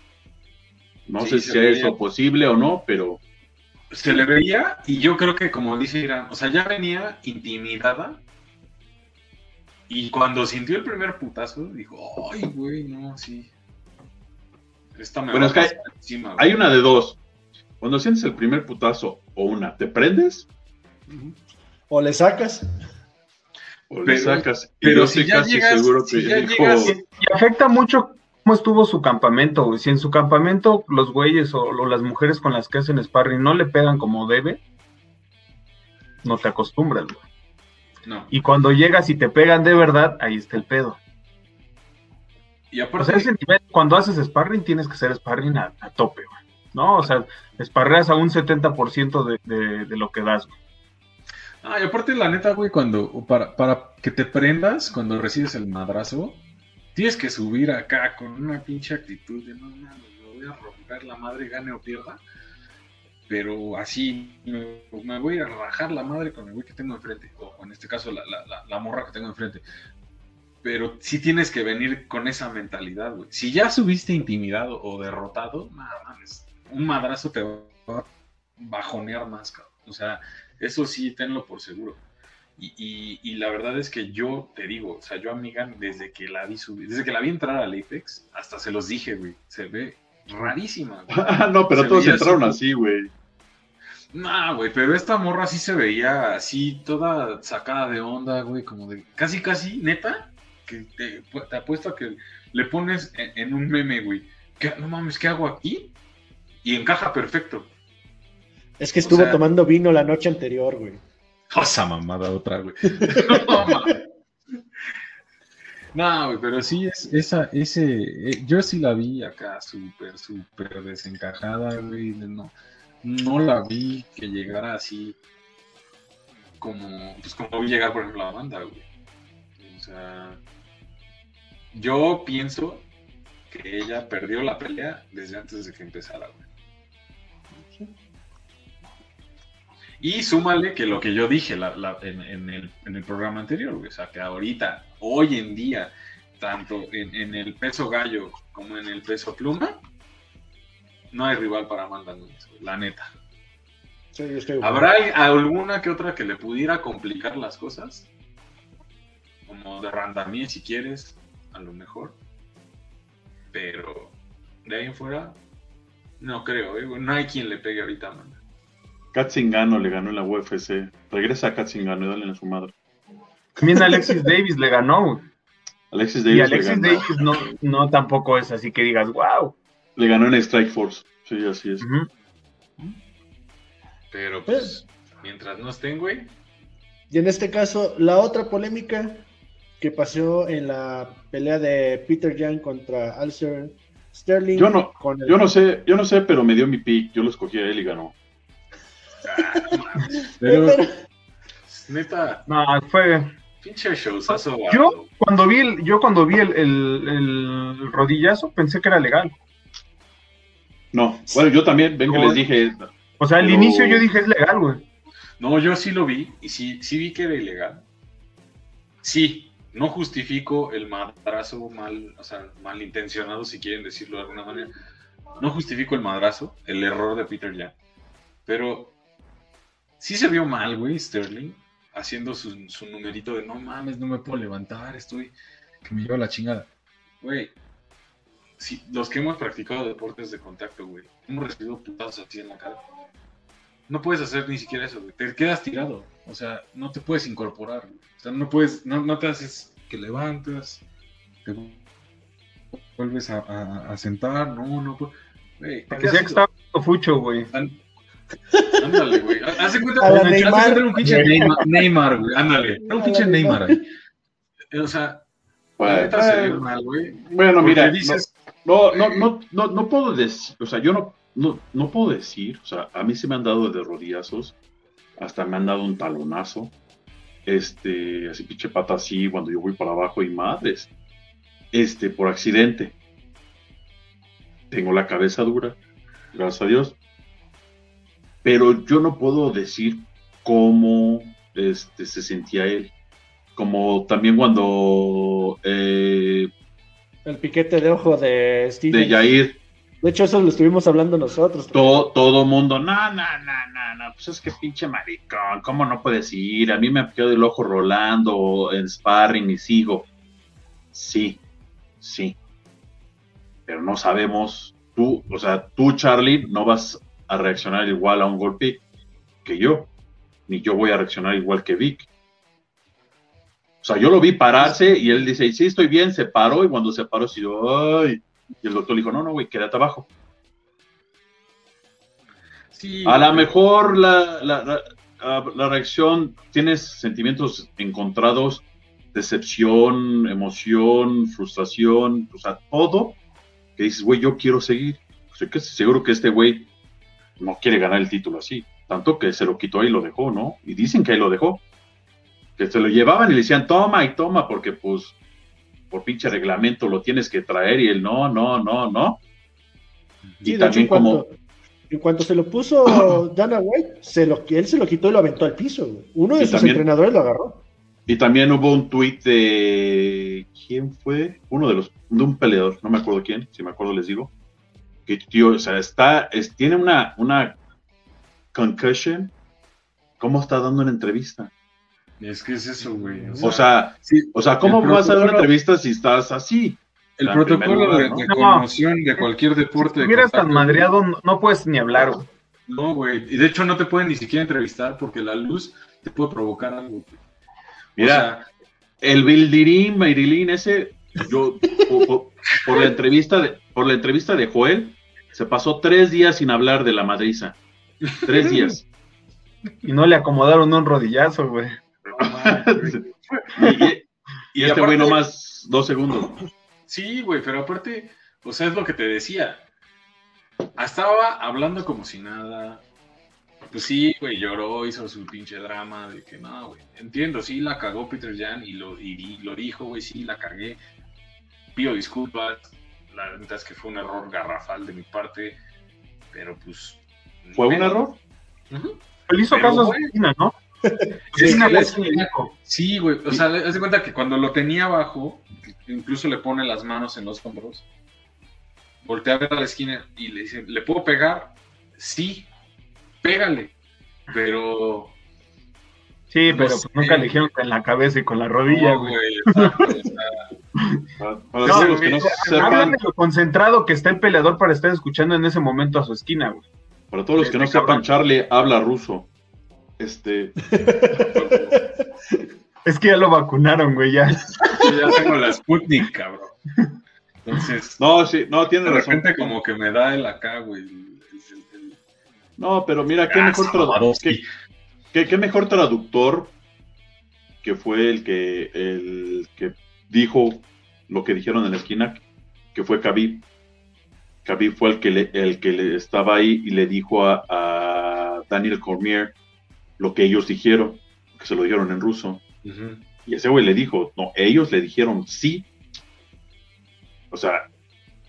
No Sí, sé si eso posible o no, pero Se le veía y yo creo que como dice Irán, o sea, ya venía intimidada y cuando sintió el primer putazo, dijo, ay, güey, no, sí. Esta me Bueno, va es que a hay- encima, güey". hay una de dos. Cuando sientes el primer putazo o una, ¿te prendes O le sacas. o le Pero- sacas? Y pero yo si estoy ya casi llegas- seguro si que ya dijo, llegas- Y afecta mucho cómo estuvo su campamento, güey. Si en su campamento los güeyes o, o las mujeres con las que hacen sparring no le pegan como debe, no te acostumbras, güey. No. Y cuando llegas y te pegan de verdad, ahí está el pedo. Y O aparte, sea, ese nivel, cuando haces sparring, tienes que ser sparring a, a tope, güey. ¿No? O sea, sparreas a un 70% de, de, de lo que das, güey. ah, y aparte la neta, güey, cuando, para, para que te prendas, cuando recibes el madrazo, tienes que subir acá con una pinche actitud de, no, mames, me voy a romper la madre, gane o pierda. Pero así, me, me voy a rajar la madre con el güey que tengo enfrente, o en este caso la, la, la, la morra que tengo enfrente. Pero sí tienes que venir con esa mentalidad, güey. Si ya subiste intimidado o derrotado, nada mames, un madrazo te va a bajonear más, cabrón. O sea, eso sí, tenlo por seguro. Y, y- y la verdad es que yo te digo, o sea, yo a Megan, desde que la vi subir, desde que la vi entrar al Apex, hasta se los dije, güey, se ve rarísima, güey. [LAUGHS] "Ah, no, pero Se todos entraron así. así, güey. No, güey, pero esta morra sí se veía así, toda sacada de onda, güey, como de casi, casi, neta, que te, te apuesto a que le pones en, en un meme, güey. ¿Qué- no mames, ¿qué hago aquí? Y encaja perfecto. Es que estuvo sea- tomando vino la noche anterior, güey. Esa mamada otra, güey. [LAUGHS] no, güey, pero sí es esa, ese, eh, yo sí la vi acá súper, súper desencajada, güey, no, no la vi que llegara así como, pues como vi llegar, por ejemplo, la banda, güey. O sea, yo pienso que ella perdió la pelea desde antes de que empezara, güey. Y súmale que lo que yo dije la- la- en, en el, en el programa anterior, o sea, que ahorita, hoy en día, tanto en, en el peso gallo como en el peso pluma, no hay rival para Amanda Nunes, la neta. Sí, estoy ¿Habrá alguna que otra que le pudiera complicar las cosas? Como de Randamie, si quieres, a lo mejor. Pero de ahí en fuera, no creo, ¿eh? no hay quien le pegue ahorita a Amanda. Katzingano le ganó en la UFC. Regresa a Katzingano y dale a su madre. También Alexis Davis le ganó, güey. Alexis Davis, Y le, Alexis ganó, Davis no, no tampoco es así que digas, wow. le ganó en Strike Force. Sí, así es. Pero pues, mientras no estén, güey, Y en este caso, la otra polémica que pasó en la pelea de Peter Young contra Alcer Sterling. Yo no- con el- Yo no sé, yo no sé, pero me dio mi pick. Yo lo escogí a él y ganó. Pero Pero- neta, No, fue. pinche showzazo. Yo cuando vi el, yo cuando vi el, el- el rodillazo pensé que era legal. No, bueno, yo también, ven que No. les dije, O sea, al Pero- inicio yo dije es legal, güey. No, yo sí lo vi y sí, sí vi que era ilegal. Sí, no justifico el madrazo mal, o sea, malintencionado, si quieren decirlo de alguna manera. No justifico el madrazo, el error de Peter ya. Pero sí se vio mal, güey, Sterling, haciendo su, su numerito de no mames, no me puedo levantar, estoy que me lleva la chingada. Güey, si, los que hemos practicado deportes de contacto, güey, hemos recibido putazos así en la cara. no puedes hacer ni siquiera eso, güey. Te quedas tirado. O sea, no te puedes incorporar. güey. O sea, no puedes, no, no te haces que levantas, te vuelves a, a- a sentar, no, no. Güey, Porque decía que estaba fucho, güey. [LAUGHS] Ándale, güey. Haz de cuenta, A de Neymar. cuenta un pinche Neymar, Neymar, güey. Ándale. Era un pinche Neymar. O sea, Bueno, ve mal, güey. bueno, Porque mira, dices, no, no, no, no, no puedo decir, o sea, yo no, no, no puedo decir, o sea, a mí se me han dado de rodillazos, hasta me han dado un talonazo, este, así pinche pata así, cuando yo voy para abajo y madres, este, por accidente. Tengo la cabeza dura, gracias a Dios, pero yo no puedo decir cómo este, se sentía él. Como también cuando eh, El piquete de ojo de Steve. de Jair De hecho, eso lo estuvimos hablando nosotros. todo, todo mundo, no, no, no, no, no, pues es que pinche maricón, ¿cómo no puedes ir? A mí me ha quedado el ojo rolando en sparring y sigo. Sí, sí. Pero no sabemos, tú, o sea, tú, Charlie, no vas a reaccionar igual a un golpe que yo, ni yo voy a reaccionar igual que Vic. O sea, yo lo vi pararse y él dice, sí, estoy bien, se paró y cuando se paró, sí, ay. Y el doctor le dijo, no, no, güey, quédate abajo. sí, A lo mejor la, la, la- reacción, tienes sentimientos encontrados, decepción, emoción, frustración, o sea, todo, que dices, güey, yo quiero seguir. Estoy casi seguro que este güey no quiere ganar el título así, tanto que se lo quitó y lo dejó, ¿no? Y dicen que ahí lo dejó. Que se lo llevaban y le decían, toma y toma, porque pues por pinche reglamento lo tienes que traer y él no, no, no, no. Sí, Y de hecho, en también como... en cuanto se lo puso [CLEARS THROAT] Dana White, se lo, él se lo quitó y lo aventó al piso. güey. Uno de Y sus también- entrenadores lo agarró. Y también hubo un tuit de. ¿Quién fue? Uno de los. De un peleador, no me acuerdo quién, si me acuerdo les digo. Que tío, o sea, está. es- tiene una, una concussion. ¿Cómo está dando una entrevista? Es que es eso, güey. O sea, sí, o sea ¿cómo vas a dar una entrevista si estás así? el protocolo lugar, de, ¿no? de No. conmoción de cualquier deporte. Si estuvieras tan madreado, no, no puedes ni hablar, güey. No, güey. Y de hecho no te pueden ni siquiera entrevistar porque la luz te puede provocar algo. güey. Mira, O sea, el Bildirín, Mayrilín, ese, yo, por, por- por la entrevista de, por la entrevista de Joel, se pasó tres días sin hablar de la madriza. Tres días. [LAUGHS] Y no le acomodaron un rodillazo, güey. Y, [LAUGHS] y- y Y este güey nomás dos segundos. Sí, güey, pero aparte, o sea, es lo que te decía. Estaba hablando como si nada. Pues sí, güey, lloró, hizo su pinche drama de que no, güey. Entiendo, sí, la cagó Peter Jan y lo, y, y lo dijo, güey, sí, la cagué. Pido disculpas. La es que fue un error garrafal de mi parte. Pero pues. ¿Fue un error? Le hizo Pero, caso a güey. esquina, ¿no? [LAUGHS] Sí, es güey. O sea, le- haz de cuenta que cuando lo tenía abajo, incluso le pone las manos en los hombros, voltea a ver a la esquina y le dice, ¿le puedo pegar? Sí, pégale. Pero. Sí, No pero sé. pues nunca le dijeron que en la cabeza y con la rodilla, no, güey. güey. exacto, o sea, Para, para No, todos los que no sepan, de lo concentrado que está el peleador para estar escuchando en ese momento a su esquina, güey. para todos los que no cabrón. sepan, Charlie habla ruso. Este, [LAUGHS] Es que ya lo vacunaron, güey, ya. ya tengo la Sputnik, cabrón. Entonces, no, sí, no, tiene de razón. repente como que me da el acá, güey. el- el- el- No, pero mira, qué Ah, mejor, tradu- Swarovski. qué, qué- qué mejor traductor que fue el que, el que dijo lo que dijeron en la esquina, que fue Khabib. Khabib fue el que, le, el que le estaba ahí y le dijo a, a Daniel Cormier lo que ellos dijeron, que se lo dijeron en ruso. Y ese güey le dijo, no, ellos le dijeron sí. O sea,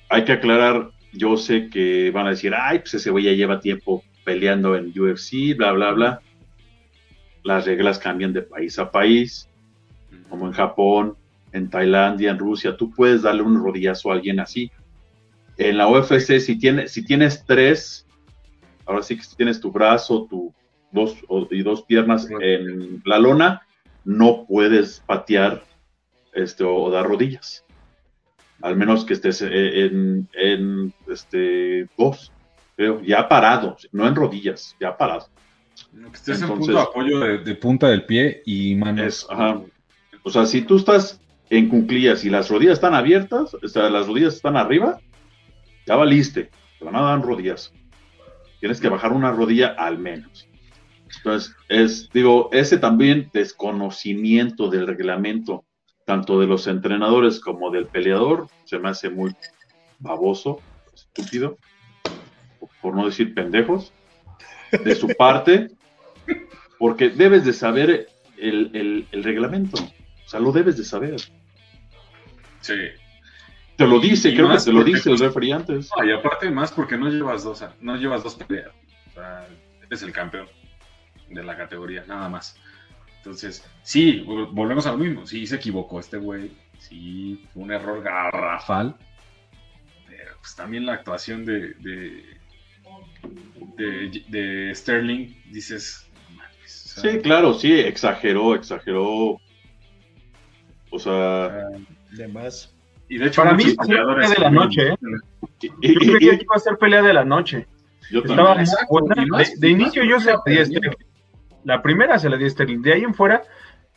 hay que aclarar, yo sé que van a decir, ay, pues ese güey ya lleva tiempo peleando en UFC, bla, bla, bla. Las reglas cambian de país a país, como en Japón, en Tailandia, en Rusia, tú puedes darle un rodillazo a alguien así. En la UFC, si, tiene, si tienes tres, ahora sí que si tienes tu brazo, tu dos y dos piernas en la lona, no puedes patear este, o dar rodillas. Al menos que estés eh, en, en, este, dos, creo, ya parado, no en rodillas, ya parado. Que estés en punto de apoyo de, de punta del pie y manos. Es, ajá. O sea, si tú estás en cunclillas y las rodillas están abiertas, o sea, las rodillas están arriba, ya valiste. Te van a dar rodillas. Tienes que bajar una rodilla al menos. Entonces, es, digo, ese también desconocimiento del reglamento, tanto de los entrenadores como del peleador, se me hace muy baboso, estúpido, por no decir pendejos, de su parte, porque debes de saber el, el- el reglamento. O sea, lo debes de saber. Sí. Te lo dice, Y creo que te lo porque- dice el referee antes. No, y aparte más porque no llevas dos, no llevas dos peleas. O sea, eres el campeón de la categoría, nada más. Entonces, sí, vol- volvemos a lo mismo. Sí, se equivocó este güey. Sí, fue un error garrafal. Pero pues también la actuación de, de, de, de Sterling, dices, o sea, Sí, claro, sí, exageró, exageró. O sea, De más. Y de hecho, Para mí, pelea de la noche, ¿eh? y- Yo creía que iba a ser pelea de la noche. yo Estaba muy buena. De, inicio yo se la di Sterling. La primera se la di a Sterling. De ahí en fuera,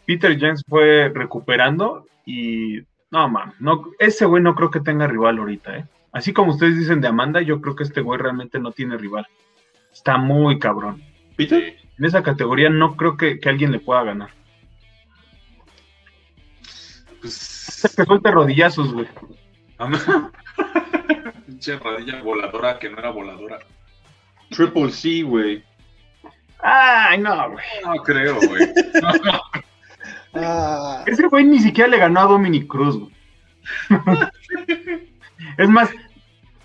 Peter Jens fue recuperando y no, man, no, ese güey no creo que tenga rival ahorita, ¿eh? Así como ustedes dicen de Amanda, yo creo que este güey realmente no tiene rival. Está muy cabrón. Peter, En esa categoría no creo que, que alguien le pueda ganar. Pues, Que suelte rodillazos, güey. [LAUGHS] Pinche rodilla voladora que no era voladora. Triple C, güey. Ay, no, güey. No creo, güey. Ah, Ese güey ni siquiera le ganó a Dominic Cruz, güey. [LAUGHS] es más,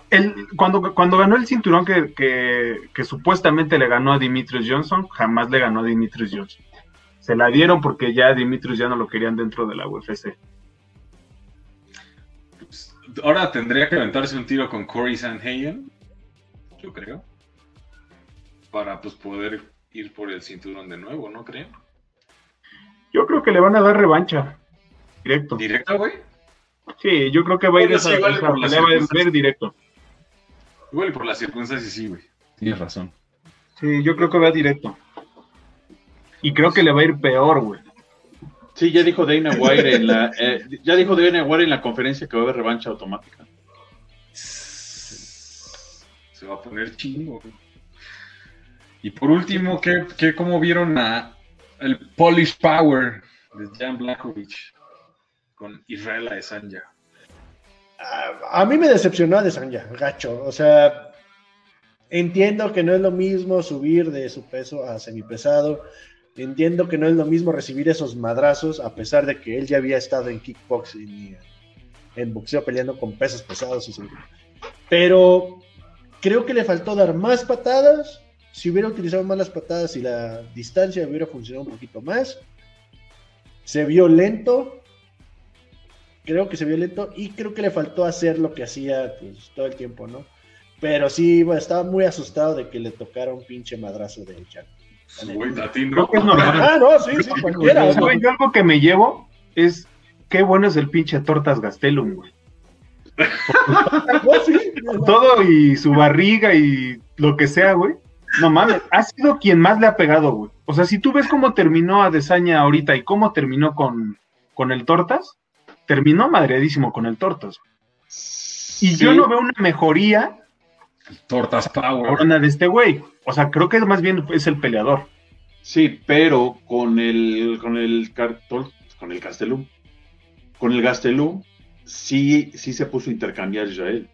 el, cuando, cuando ganó el cinturón que, que, que supuestamente le ganó a Dimitrios Johnson, jamás le ganó a Dimitrios Johnson. Se la dieron porque ya a Dimitrios ya no lo querían dentro de la UFC. Pues, Ahora tendría que aventarse un tiro con Corey Sanhagen, yo creo, para pues poder ir por el cinturón de nuevo, ¿no creen? Yo creo que le van a dar revancha. Directo. ¿Directo, güey? Sí, yo creo que va a ir esa, sí, pelea va a circunstancias. directo. Igual y por las circunstancias sí, güey. Tienes razón. Sí, yo creo que va directo. Y creo que le va a ir peor, güey. Sí, ya dijo Dana White en la, eh, ya dijo Dana White en la conferencia que va a haber revancha automática. Se va a poner chingo. güey. Y por último, ¿qué, qué, ¿cómo vieron a el Polish Power de Jan Blachowicz con Israel Adesanya? a, a mí me decepcionó a Desanya, gacho. O sea, entiendo que no es lo mismo subir de su peso a semipesado. Entiendo que no es lo mismo recibir esos madrazos, a pesar de que él ya había estado en kickboxing y en, boxeo peleando con pesos pesados. y Pero creo que le faltó dar más patadas. Si hubiera utilizado más las patadas y la distancia hubiera funcionado un poquito más. Se vio lento. Creo que se vio lento y creo que le faltó hacer lo que hacía pues, todo el tiempo, ¿no? Pero sí, estaba muy asustado de que le tocara un pinche madrazo de Chan. Güey, no. que es normal. Ah, no, sí, sí, cualquiera. Yo algo que me llevo es qué bueno es el pinche Tortas Gastelum, güey. [LAUGHS] Todo y su barriga y lo que sea, güey. No mames, ha sido quien más le ha pegado, güey. O sea, si tú ves cómo terminó a Desaña ahorita y cómo terminó con, con el Tortas, terminó madreadísimo con el Tortas. Y yo no veo una mejoría Tortas Power. cabrona de este güey. O sea, creo que más bien es el peleador. Sí, pero con el con el cartol, con el Gastelum, con el Gastelum sí sí se puso a intercambiar Israel.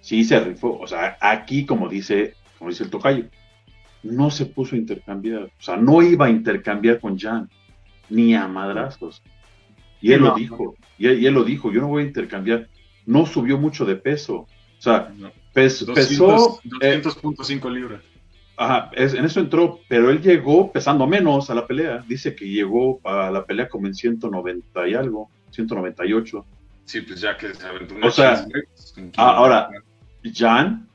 Sí se rifó, o sea, aquí como dice, como dice el tocayo, no se puso a intercambiar, o sea, no iba a intercambiar con Jan ni a madrazos. Y él lo dijo, y él, y él lo dijo, yo no voy a intercambiar. No subió mucho de peso. O sea, No, pes- 200, pesó eh, 200.5 libras. Ajá, es- en eso entró, pero él llegó pesando menos a la pelea. Dice que llegó a la pelea como en 190 y algo, 198. Sí, pues ya que se aventó una O sea, pues, ah, ahora, Jan,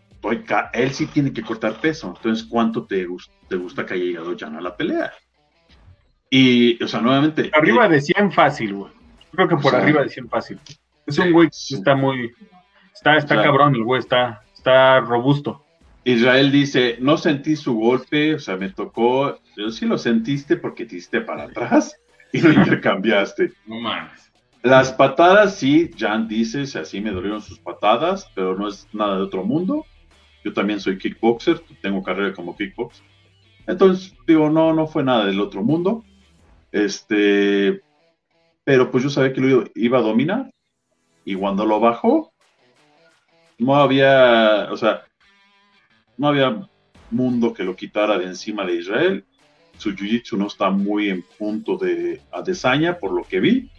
él sí tiene que cortar peso. Entonces, ¿cuánto te, gus- te gusta que haya llegado Jan a la pelea? Y, o sea, nuevamente. Arriba eh, de 100 fácil, güey. Creo que por O sea, arriba de 100 fácil. Es un güey sí. que está muy. Está, está O sea, cabrón, el güey está, está robusto. Israel dice, no sentí su golpe, o sea, me tocó, yo sí lo sentiste porque te diste para atrás [LAUGHS] y lo intercambiaste. No mames. Las patadas, sí, Jan dice, o sea, sí me dolieron sus patadas, pero no es nada de otro mundo. Yo también soy kickboxer, tengo carrera como kickboxer. Entonces, digo, no, no fue nada del otro mundo. Este, pero pues yo sabía que lo iba a dominar. Y cuando lo bajó, no había, o sea, no había mundo que lo quitara de encima de Israel. Su jiu-jitsu no está muy en punto de adesaña, por lo que vi.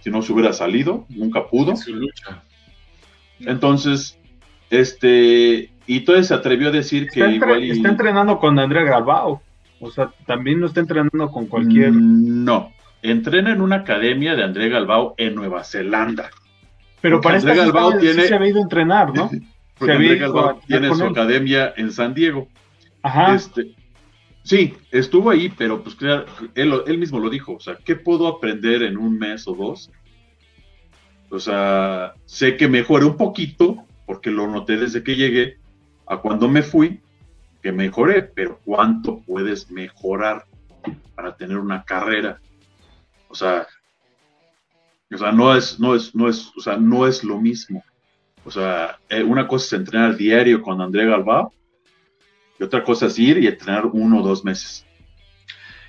Si no se hubiera salido, nunca pudo. Su lucha. Entonces, este, y entonces se atrevió a decir que Está, igual y- está entrenando con Andrea Galbao. O sea, también no está entrenando con cualquier. Mm, No, entrena en una academia de André Galbao en Nueva Zelanda. Pero para esta sí sí tiene- se había ido a entrenar, ¿no? [LAUGHS] Porque André Galbao a tiene su él. academia en San Diego. Ajá. Este, sí, estuvo ahí, pero pues claro, él, él mismo lo dijo, o sea, ¿qué puedo aprender en un mes o dos? O sea, sé que mejoré un poquito, porque lo noté desde que llegué a cuando me fui, que mejoré, pero ¿cuánto puedes mejorar para tener una carrera? O sea, o sea, no es, no es, no es, o sea, no es lo mismo. O sea, eh, una cosa es entrenar diario con André Galbao y otra cosa es ir y entrenar uno o dos meses.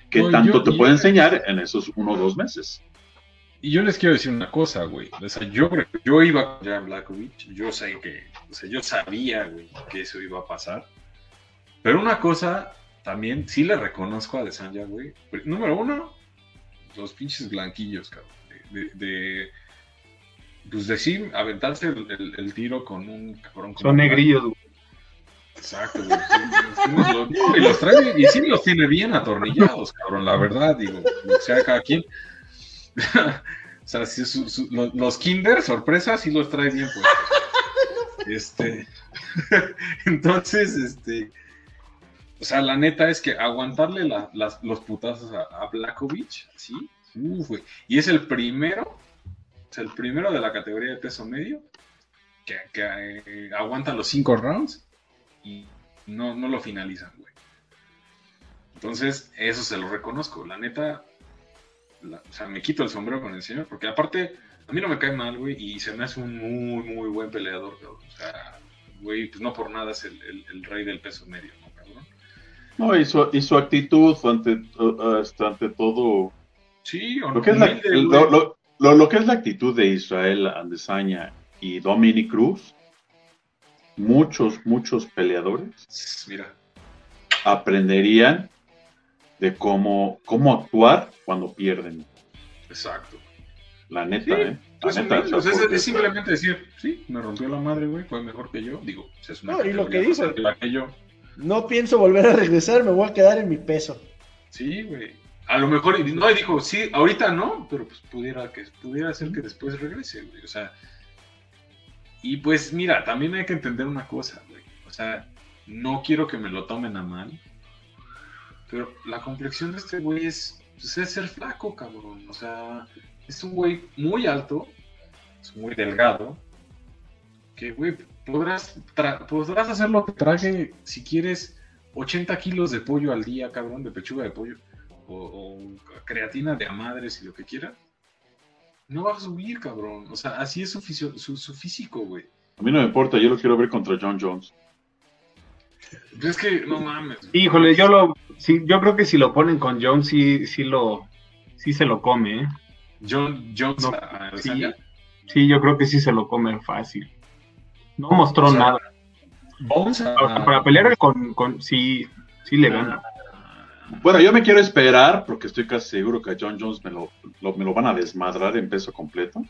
¿Qué No, tanto yo- te yo- puede enseñar en esos uno o dos meses? Y yo les quiero decir una cosa, güey. O sea, yo, creo- yo iba con Jan Blackovich. Yo sé que, o sea, yo sabía, güey, que eso iba a pasar. Pero una cosa, también, sí le reconozco a Desanya, güey. Número uno, los pinches blanquillos, cabrón. De, de, de- pues decir, aventarse el, el- el tiro con un cabrón. Son negrillos, güey. Exacto, güey. Sí, sí, no, y los trae, y sí los tiene bien atornillados, cabrón, la verdad, digo, o sea, cada quien. [LAUGHS] o sea, si su- su- lo- los Kinder, sorpresa, sí los trae bien, pues. Este. [LAUGHS] Entonces, este. O sea, la neta es que aguantarle la- las- los putazos a, a Blackovich, ¿sí? Y es el primero, es el primero de la categoría de peso medio que, que, eh, aguanta los cinco rounds y no, no lo finalizan, güey. Entonces, eso se lo reconozco. La neta, o sea, me quito el sombrero con el señor, porque aparte, a mí no me cae mal, güey, y se me hace un muy, muy buen peleador. O sea, güey, pues no por nada es el, rey del peso medio, ¿no, y su, y su actitud ante, ante todo. Sí, o Lo que, es la, lo, lo- lo- lo que es la actitud de Israel Andesaña y Dominic Cruz, muchos, muchos peleadores Mira, aprenderían de cómo, cómo actuar cuando pierden. exacto. La neta, Sí, ¿eh? La Es, neta, simplemente decir, sí, me rompió la madre, güey, fue mejor que yo. Digo, pues, es una No, y lo que dice. que yo. No pienso volver a regresar, me voy a quedar en mi peso. Sí, güey. A lo mejor, y no, y dijo, sí, ahorita no, pero pues pudiera, que, pudiera ser que después regrese, güey. O sea, y pues mira, también hay que entender una cosa, güey. O sea, no quiero que me lo tomen a mal, pero la complexión de este güey es, pues, es ser flaco, cabrón. O sea, es un güey muy alto, es muy delgado, que, güey, podrás, podrás hacer lo que traje si quieres 80 kilos de pollo al día, cabrón, de pechuga de pollo, o, o creatina de a madres y lo que quieras. No vas a subir, cabrón. O sea, así es su, fisio- su, su físico, güey. A mí no me importa, yo lo quiero ver contra John Jones. Es que, no mames. Híjole, yo lo, sí, yo creo que si lo ponen con Jones, sí, sí lo, sí se lo come, ¿eh? John Jones No, a- a sí. Sí, yo creo que sí se lo come fácil. No mostró O sea, nada. Bones a- Para, para pelear con, con, sí, sí le gana. Bueno, yo me quiero esperar porque estoy casi seguro que a John Jones me lo, lo- me lo van a desmadrar en peso completo.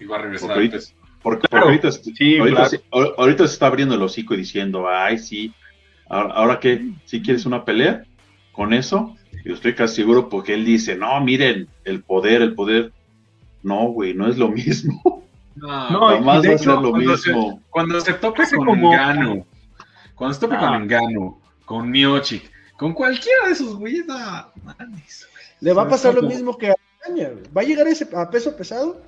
Y va a regresar Porque ahorita, porque, Claro, porque ahorita, sí, ahorita, claro. se- ahor- ahorita se está abriendo el hocico y diciendo, ay, sí, ahora, ahora qué, si quieres una pelea con eso, yo estoy casi seguro porque él dice, no, miren, el poder, el poder. No, güey, no es lo mismo. [LAUGHS] No, No, de va a ser lo cuando se- mismo. Cuando se tope Hace con como- Engano, cuando se tope Ah. con Engano, con Miochik, con cualquiera de esos güeyes, no, mames, güey. Le va a pasar lo mismo que a güey. Va a llegar ese, a peso pesado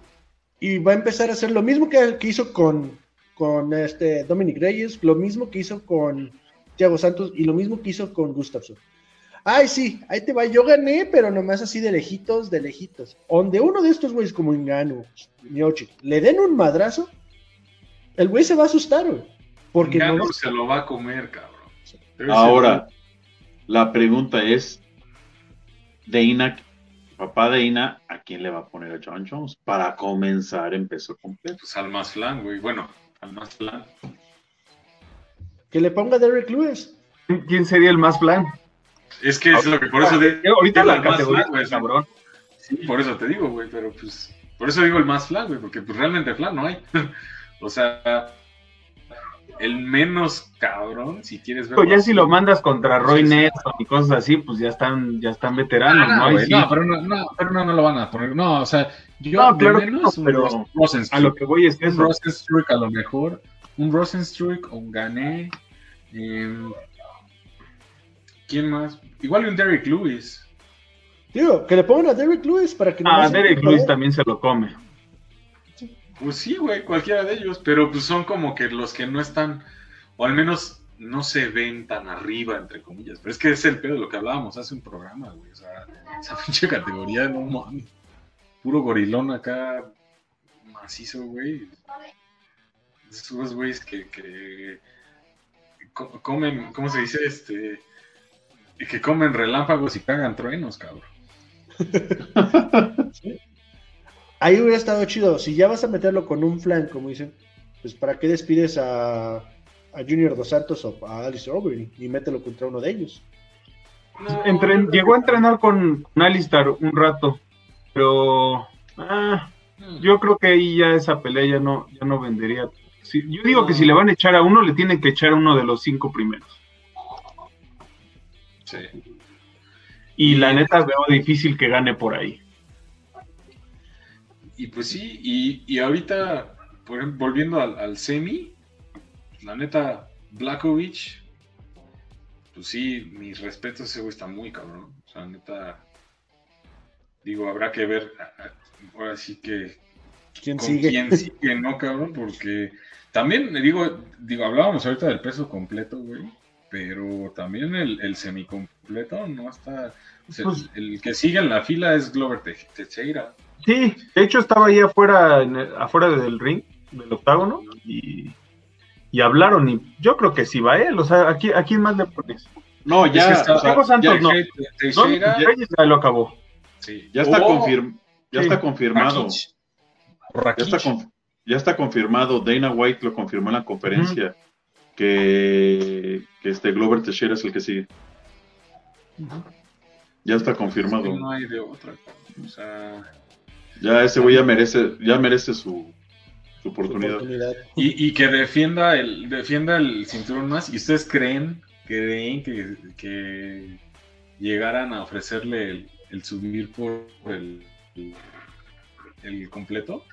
y va a empezar a hacer lo mismo que, que hizo con, con este Dominic Reyes, lo mismo que hizo con, Thiago Santos y lo mismo que hizo con Gustafsson. Ay, sí, ahí te va, yo gané, pero nomás así de lejitos, de lejitos. Donde uno de estos güeyes como Ingano, Miochi, le den un madrazo, el güey se va a asustar, güey. Porque Gano no se lo va a comer, cabrón. Debe Ahora, la pregunta es, Deina, papá de Ina, ¿a quién le va a poner a John Jones para comenzar en peso completo? pues, al más flan, güey. Bueno, al más flan. que le ponga Derek Lewis. ¿Quién sería el más plan? Es que es lo que por eso de, Ahorita la el más categoría flan, güey. cabrón. Sí, por eso te digo, güey, pero pues. Por eso digo el más flan, güey, porque pues realmente flan no hay. [LAUGHS] o sea, el menos cabrón, si quieres ver. Pero ya si lo mandas contra Roy Nelson y cosas así, pues ya están, ya están veteranos, Ah, ¿no? sí, no, pero no, no, pero no, no lo van a poner. No, o sea, yo No, que menos no, pero a lo que voy es que un. Rosenstruck a lo mejor, un Rosenstruck o un Gané. em, ¿Quién más? Igual un Derek Lewis. Digo, que le pongan a Derek Lewis para que Ah, Derek Lewis también se lo come. Pues sí, güey, cualquiera de ellos, pero pues son como que los que no están, o al menos no se ven tan arriba, entre comillas. Pero es que es el pedo de lo que hablábamos hace un programa, güey. O sea, esa [LAUGHS] pinche categoría, no mames. Puro gorilón acá, macizo, güey. Esos güeyes que, que co- comen, ¿cómo se dice? Este, que comen relámpagos y cagan truenos, cabrón. [LAUGHS] Ahí hubiera estado chido. Si ya vas a meterlo con un flan, como dicen, pues ¿para qué despides a, a Junior Dos Santos o a Alice Overy y mételo contra uno de ellos? Entren- llegó a entrenar con, con Alistar un rato, pero ah, yo creo que ahí ya esa pelea ya no, ya no vendería. Sí, yo digo que si le van a echar a uno, le tienen que echar a uno de los cinco primeros. Sí. Y la neta veo difícil que gane por ahí. Y pues sí, y, y ahorita, por ejemplo, volviendo al, al semi, la neta, Blackovich, pues sí, mis respetos, ese güey está muy cabrón. O sea, neta, digo, habrá que ver, ahora sí que ¿Quién con sigue? quién sigue, ¿no, cabrón? Porque también, digo, digo, hablábamos ahorita del peso completo, güey, pero también el, el semicompleto no está... o sea, Pues- el que sigue en la fila es Glover Te- Teixeira. Sí, de hecho estaba ahí afuera, en el- afuera del ring, del octágono, y, y hablaron, y yo creo que sí va él, o sea, ¿a quién, a quién más le pones? No, Es ya, que está- o sea, Thiago Santos ya, no. Te- No, Teixeira, Reyes ya lo acabó. sí. ya está, O confirm- ya sí, está confirmado. Rakic. Ya está, ya está confirmado. Dana White lo confirmó en la conferencia. Que, que este Glover Teixeira es el que sigue. Ya está Es confirmado. que no hay de otra. O sea, Ya ese güey ya merece, ya merece su, su oportunidad. Oportunidad. y, y que defienda el, defienda el cinturón más. ¿Y ustedes creen, creen que, que llegaran a ofrecerle el, el subir por el, el, el completo?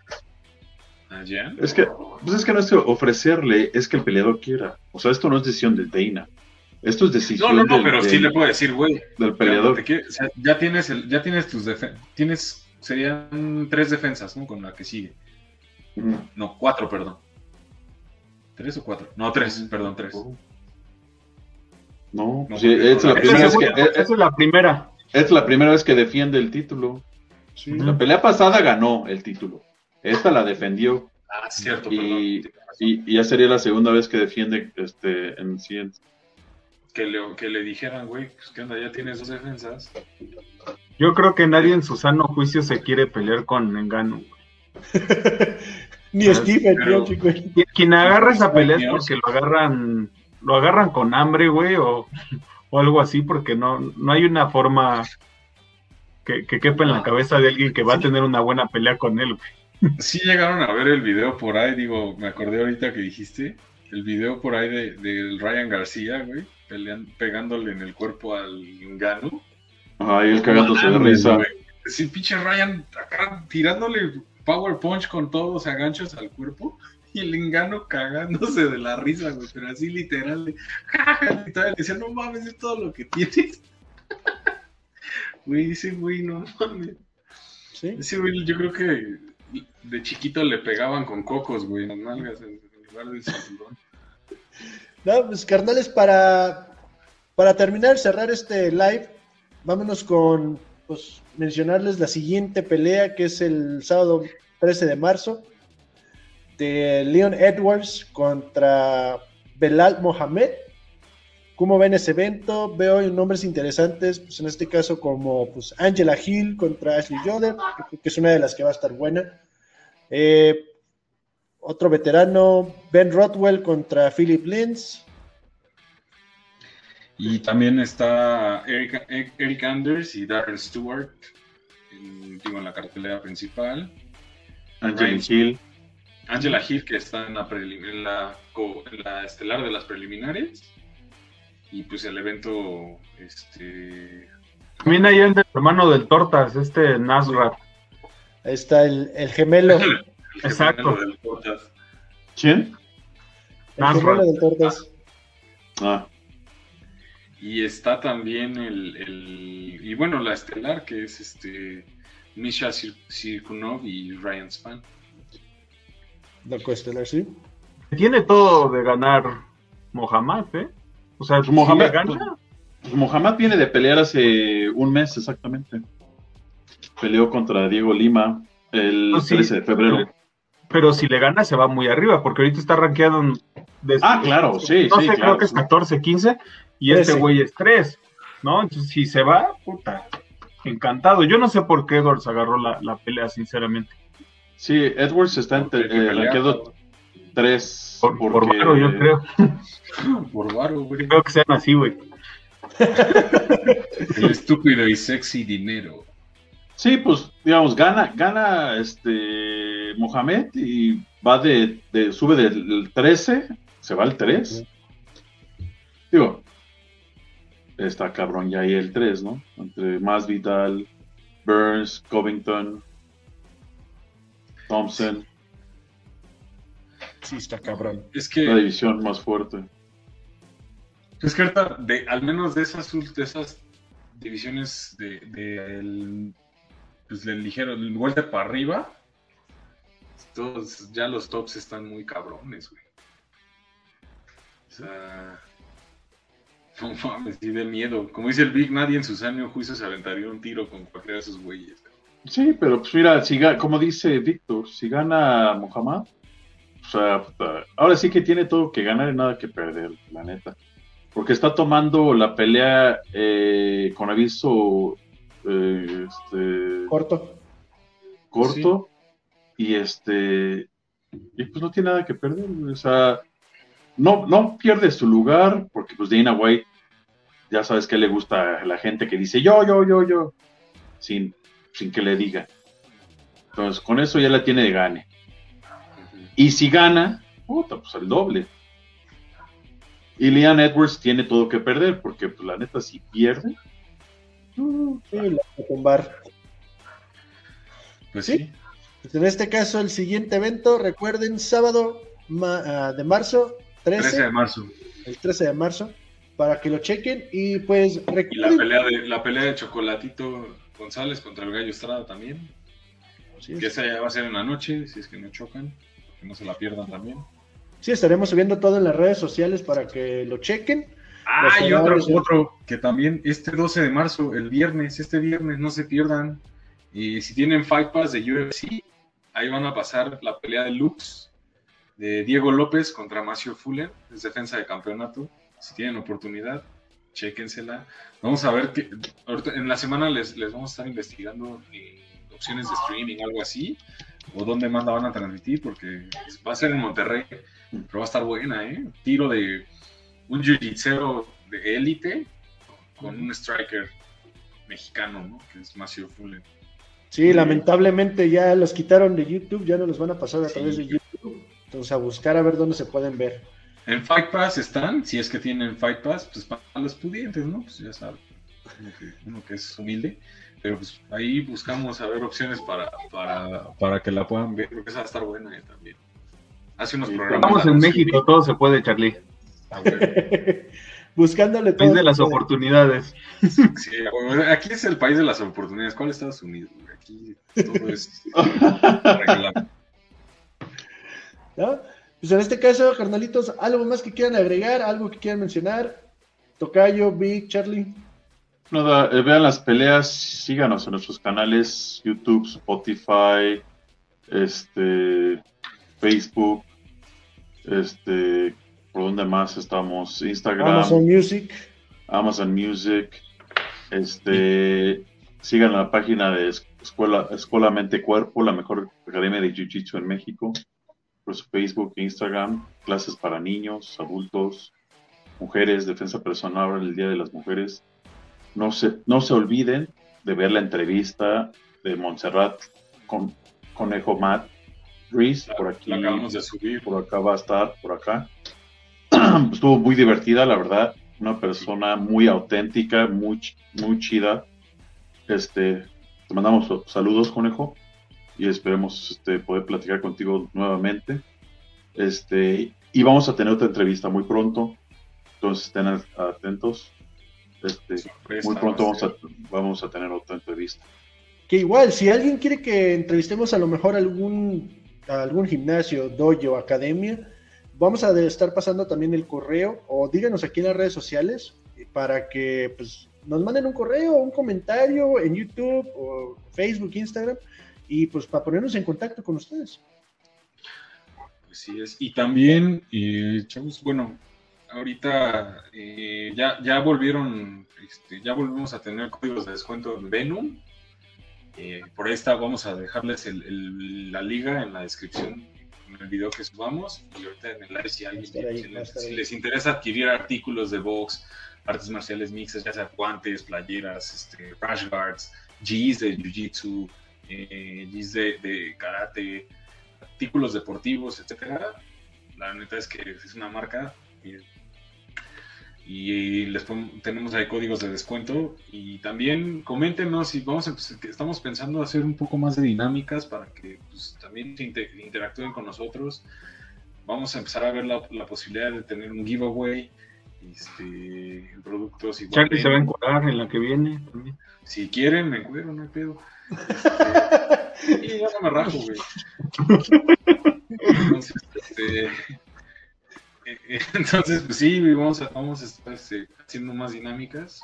Es que, pues es que no es que ofrecerle, es que el peleador quiera. O sea, esto no es decisión de Dana. Esto es No, decisión no, no, del, pero sí del- le puedo decir, güey. del peleador. Te o sea, ya tienes el, ya tienes tus defensas. Tienes, serían tres defensas, ¿no? Con la que sigue. Mm. No, cuatro, perdón. ¿Tres o cuatro? No, tres, perdón, tres. No, No, pues, sí, porque- es la primera vez que, es, la primera. es la primera vez que defiende el título. Sí. La pelea pasada ganó el título. Esta la defendió Ah, cierto, y, perdón. y, y ya sería la segunda vez que defiende este en 100. Que le, que le dijeran, güey, pues qué onda, ya tienes dos defensas. Yo creo que nadie en su sano juicio se quiere pelear con Engano. [LAUGHS] Ni Ah, Stephen, pero- Miocic, güey. Quien- agarra esa pelea es porque lo agarran, lo agarran con hambre, güey, o, o algo así, porque no, no hay una forma que, que quepa en la cabeza de alguien que va a tener una buena pelea con él, güey. [LAUGHS] Sí llegaron a ver el video por ahí, digo, me acordé ahorita que dijiste, el video por ahí de, del Ryan García, güey, pegándole en el cuerpo al Ganu. Ay, él cagándose de risa. güey. Sí, pinche Ryan acá tirándole power punch con todos a ganchos al cuerpo y el engano cagándose de la risa, güey, pero así literal. de, [LAUGHS] y todavía le decía, no mames, es todo lo que tienes. [LAUGHS] Güey, dice, güey, no mames. Sí. Ese güey, yo creo que de chiquito le pegaban con cocos, güey, en las nalgas en en lugar del cinturón. No, pues carnales, para, para terminar, cerrar este live, vámonos con pues, mencionarles la siguiente pelea, que es el sábado 13 de marzo, de Leon Edwards contra Belal Mohamed. ¿Cómo ven ese evento? Veo nombres interesantes, pues en este caso como pues, Angela Hill contra Ashley Yoder, que es una de las que va a estar buena. Eh, otro veterano, Ben Rothwell contra Philip Linz. Y también está Eric, Eric Anders y Darren Stewart en, en la cartelera principal. Angela Hill. Angela Hill, que está en la, en la, estelar de las preliminares. Y pues el evento, este... También hay el hermano del Tortas, este Nasrat. Ahí está el, el gemelo. [LAUGHS] Exacto. ¿Quién? El gemelo del Tortas. Ah. Y está también el, el, y bueno, la estelar que es este Misha Sirkunov y Ryan Span. La coestelar, sí. Tiene todo de ganar Mohamed, ¿eh? O sea, Mohamed gana. Pues, Mohamed viene de pelear hace un mes exactamente. Peleó contra Diego Lima el 13 pues de febrero. Pero si le gana se va muy arriba, porque ahorita está rankeado en... ah, claro, sí, no sí, sé, claro. creo que es 14, 15, y este güey es 3, ¿no? Entonces, si se va, puta, encantado. Yo no sé por qué Edwards agarró la, la pelea, sinceramente. Sí, Edwards está en eh, rankeado 3. Por, porque... por varo, yo creo. [LAUGHS] por varo, güey. Creo que sean así, güey. [LAUGHS] El estúpido y sexy dinero. Sí, pues, digamos, gana, gana este Mohamed y va de, de sube del 13, se va al 3. Digo, está cabrón ya ahí el 3, ¿no? Entre más Vidal, Burns, Covington, Thompson. Sí, está cabrón. Es que. La división más fuerte. Es que ahorita, de, al menos de esas, de esas divisiones de, de el, pues del ligero, del vuelta para arriba, todos, ya los tops están muy cabrones, güey. O sea. No mames, sí de miedo. Como dice el Big, nadie en su sano juicio se aventaría un tiro con cualquiera de esos güeyes. Sí, pero pues mira, si, como dice Víctor, si gana Muhammad, o sea, ahora sí que tiene todo que ganar y nada que perder, la neta. Porque está tomando la pelea eh, con aviso eh, este, corto. Corto. Sí. Y este. Y pues no tiene nada que perder. O sea, no, no pierde su lugar, porque pues Dana White, ya sabes que le gusta a la gente que dice yo, yo, yo, yo, sin, sin que le diga. Entonces, con eso ya la tiene de gane. Y si gana, puta, pues el doble. Y Leon Edwards tiene todo que perder, porque pues la neta, si pierde, uh, sí, la va a tumbar. Pues sí. Pues en este caso, el siguiente evento, recuerden, sábado ma uh, de marzo, 13, 13, de marzo. El 13 de marzo, para que lo chequen. Y pues recuerden. Y la pelea de, la pelea de Chocolatito González contra el Gallo Estrada también. Sí, que esa ya va a ser en la noche, si es que no chocan, que no se la pierdan también. Sí, estaremos subiendo todo en las redes sociales para que lo chequen. Ah, y otro, otro, que también este 12 de marzo, el viernes, este viernes, no se pierdan. Y si tienen Fight Pass de UFC, ahí van a pasar la pelea de Lux de Diego López contra Macio Fuller, es defensa de campeonato. Si tienen oportunidad, chéquensela. Vamos a ver que en la semana les, les vamos a estar investigando eh, opciones de streaming, algo así, o dónde más la van a transmitir, porque va a ser en Monterrey, pero va a estar buena, ¿eh? Tiro de un jiu-jitsu de élite con un striker mexicano, ¿no? Que es Macio Fuller. Sí, lamentablemente ya los quitaron de YouTube, ya no los van a pasar a sí. través de YouTube. Entonces a buscar a ver dónde se pueden ver. En Fight Pass están, si es que tienen Fight Pass, pues para los pudientes, ¿no? Pues ya saben, uno que, uno que es humilde. Pero pues ahí buscamos a ver opciones para, para, para que la puedan ver, porque esa va a estar buena eh, también. Hace unos sí, programas. Estamos en México, todo se puede, Charlie. [LAUGHS] Buscándole país de las oportunidades. Sí, aquí es el país de las oportunidades. ¿Cuál es Estados Unidos? Aquí todo es [LAUGHS] ¿No? Pues en este caso, carnalitos, algo más que quieran agregar, algo que quieran mencionar. Tocayo, Big, Charlie. Nada, eh, vean las peleas, síganos en nuestros canales, YouTube, Spotify, este, Facebook, este, ¿por dónde más estamos? Instagram. Amazon Music. Amazon Music. Este, sigan la página de Escuela, Escuela Mente Cuerpo, la mejor academia de Jiu-Jitsu en México. Por su Facebook e Instagram, clases para niños, adultos, mujeres, defensa personal, el Día de las Mujeres. No se, no se olviden de ver la entrevista de Montserrat con Conejo Matt Reese, por aquí. acabamos de subir. Por acá va a estar, por acá. [CLEARS THROAT] Estuvo muy divertida, la verdad. Una persona muy auténtica, muy, muy chida. Este, te mandamos saludos, Conejo, y esperemos este, poder platicar contigo nuevamente. Este, y vamos a tener otra entrevista muy pronto, entonces estén atentos. Este, muy pronto vamos a, vamos a tener otra entrevista. Que igual, si alguien quiere que entrevistemos a lo mejor algún, algún gimnasio, dojo, academia, vamos a estar pasando también el correo o díganos aquí en las redes sociales para que pues, nos manden un correo, un comentario en YouTube o Facebook, Instagram y pues para ponernos en contacto con ustedes. Así es. Y también, eh, chavos, bueno, ahorita eh, ya, ya volvieron, este, ya volvimos a tener códigos de descuento en Venom. Eh, por ahí está, vamos a dejarles la liga en la descripción en el video que subamos. Y ahorita en el live, si alguien si, les, interesa adquirir artículos de box, artes marciales mixtas, ya sea guantes, playeras, este, rash guards, G's de jiu-jitsu, eh, de, de karate, artículos deportivos, etcétera. La neta es que es una marca y les tenemos ahí códigos de descuento. Y también coméntenos si vamos a, estamos pensando hacer un poco más de dinámicas para que pues, también interactúen con nosotros. Vamos a empezar a ver la, posibilidad de tener un giveaway este, en productos igual Charlie se va a encuadrar en la que viene también. si quieren me encuentro no hay pedo y ya no me rajo güey entonces este Entonces, pues sí, vamos a, vamos estar este, haciendo más dinámicas,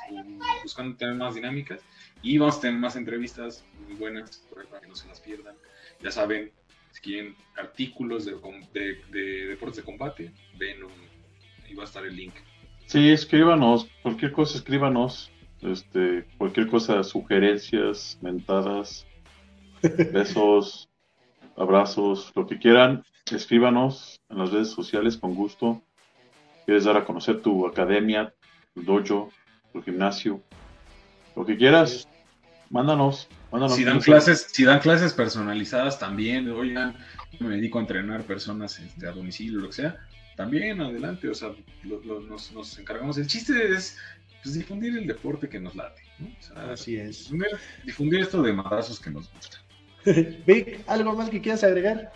buscando tener más dinámicas y vamos a tener más entrevistas muy buenas para que no se las pierdan. Ya saben, si quieren artículos de, deportes de combate, ven, ahí va a estar el link. Sí, escríbanos, cualquier cosa escríbanos, este, cualquier cosa, sugerencias, mentadas, [LAUGHS] besos, abrazos, lo que quieran, escríbanos en las redes sociales con gusto. Quieres dar a conocer tu academia, tu dojo, tu gimnasio, lo que quieras, mándanos. mándanos si dan clases, si dan clases personalizadas también, oigan, me dedico a entrenar personas este, a domicilio, lo que sea, también adelante, o sea, nos, encargamos. El chiste es pues, difundir el deporte que nos late, Así es. Difundir, esto de madrazos que nos gusta. [LAUGHS] Vic, ¿algo más que quieras agregar?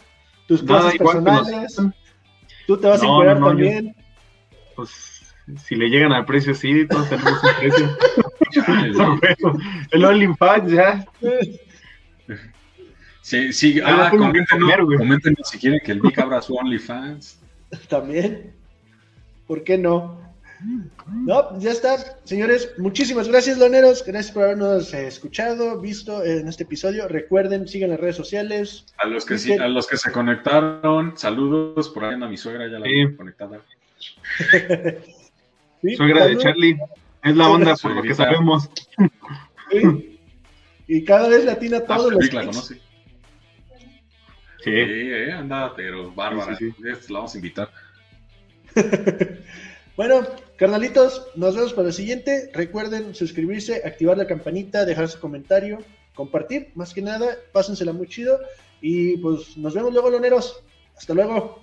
tus cosas personales. Tú te vas a encuadrar también. pues si le llegan al precio, sí, todos tenemos un precio. [LAUGHS] el OnlyFans ya. Sí, sí, ah, coméntenos, si quieren que el Vic abra su OnlyFans. [LAUGHS] También. ¿Por qué no? No, ya está. Señores, muchísimas gracias, loneros. Gracias por habernos eh, escuchado, visto en este episodio. Recuerden, sigan las redes sociales. A los que sí, a los que se conectaron, saludos. Por ahí a mi suegra, ya la sí. conectada. [LAUGHS] suegra de Charlie. Es la onda, por lo que sabemos. Y cada vez latina ah, todos los. La conoce. Sí, eh, anda, pero bárbara. la vamos a invitar. [LAUGHS] Bueno, carnalitos, nos vemos para el siguiente. Recuerden suscribirse, activar la campanita, dejar su comentario, compartir, más que nada, pásensela muy chido. Y pues nos vemos luego, loneros. Hasta luego.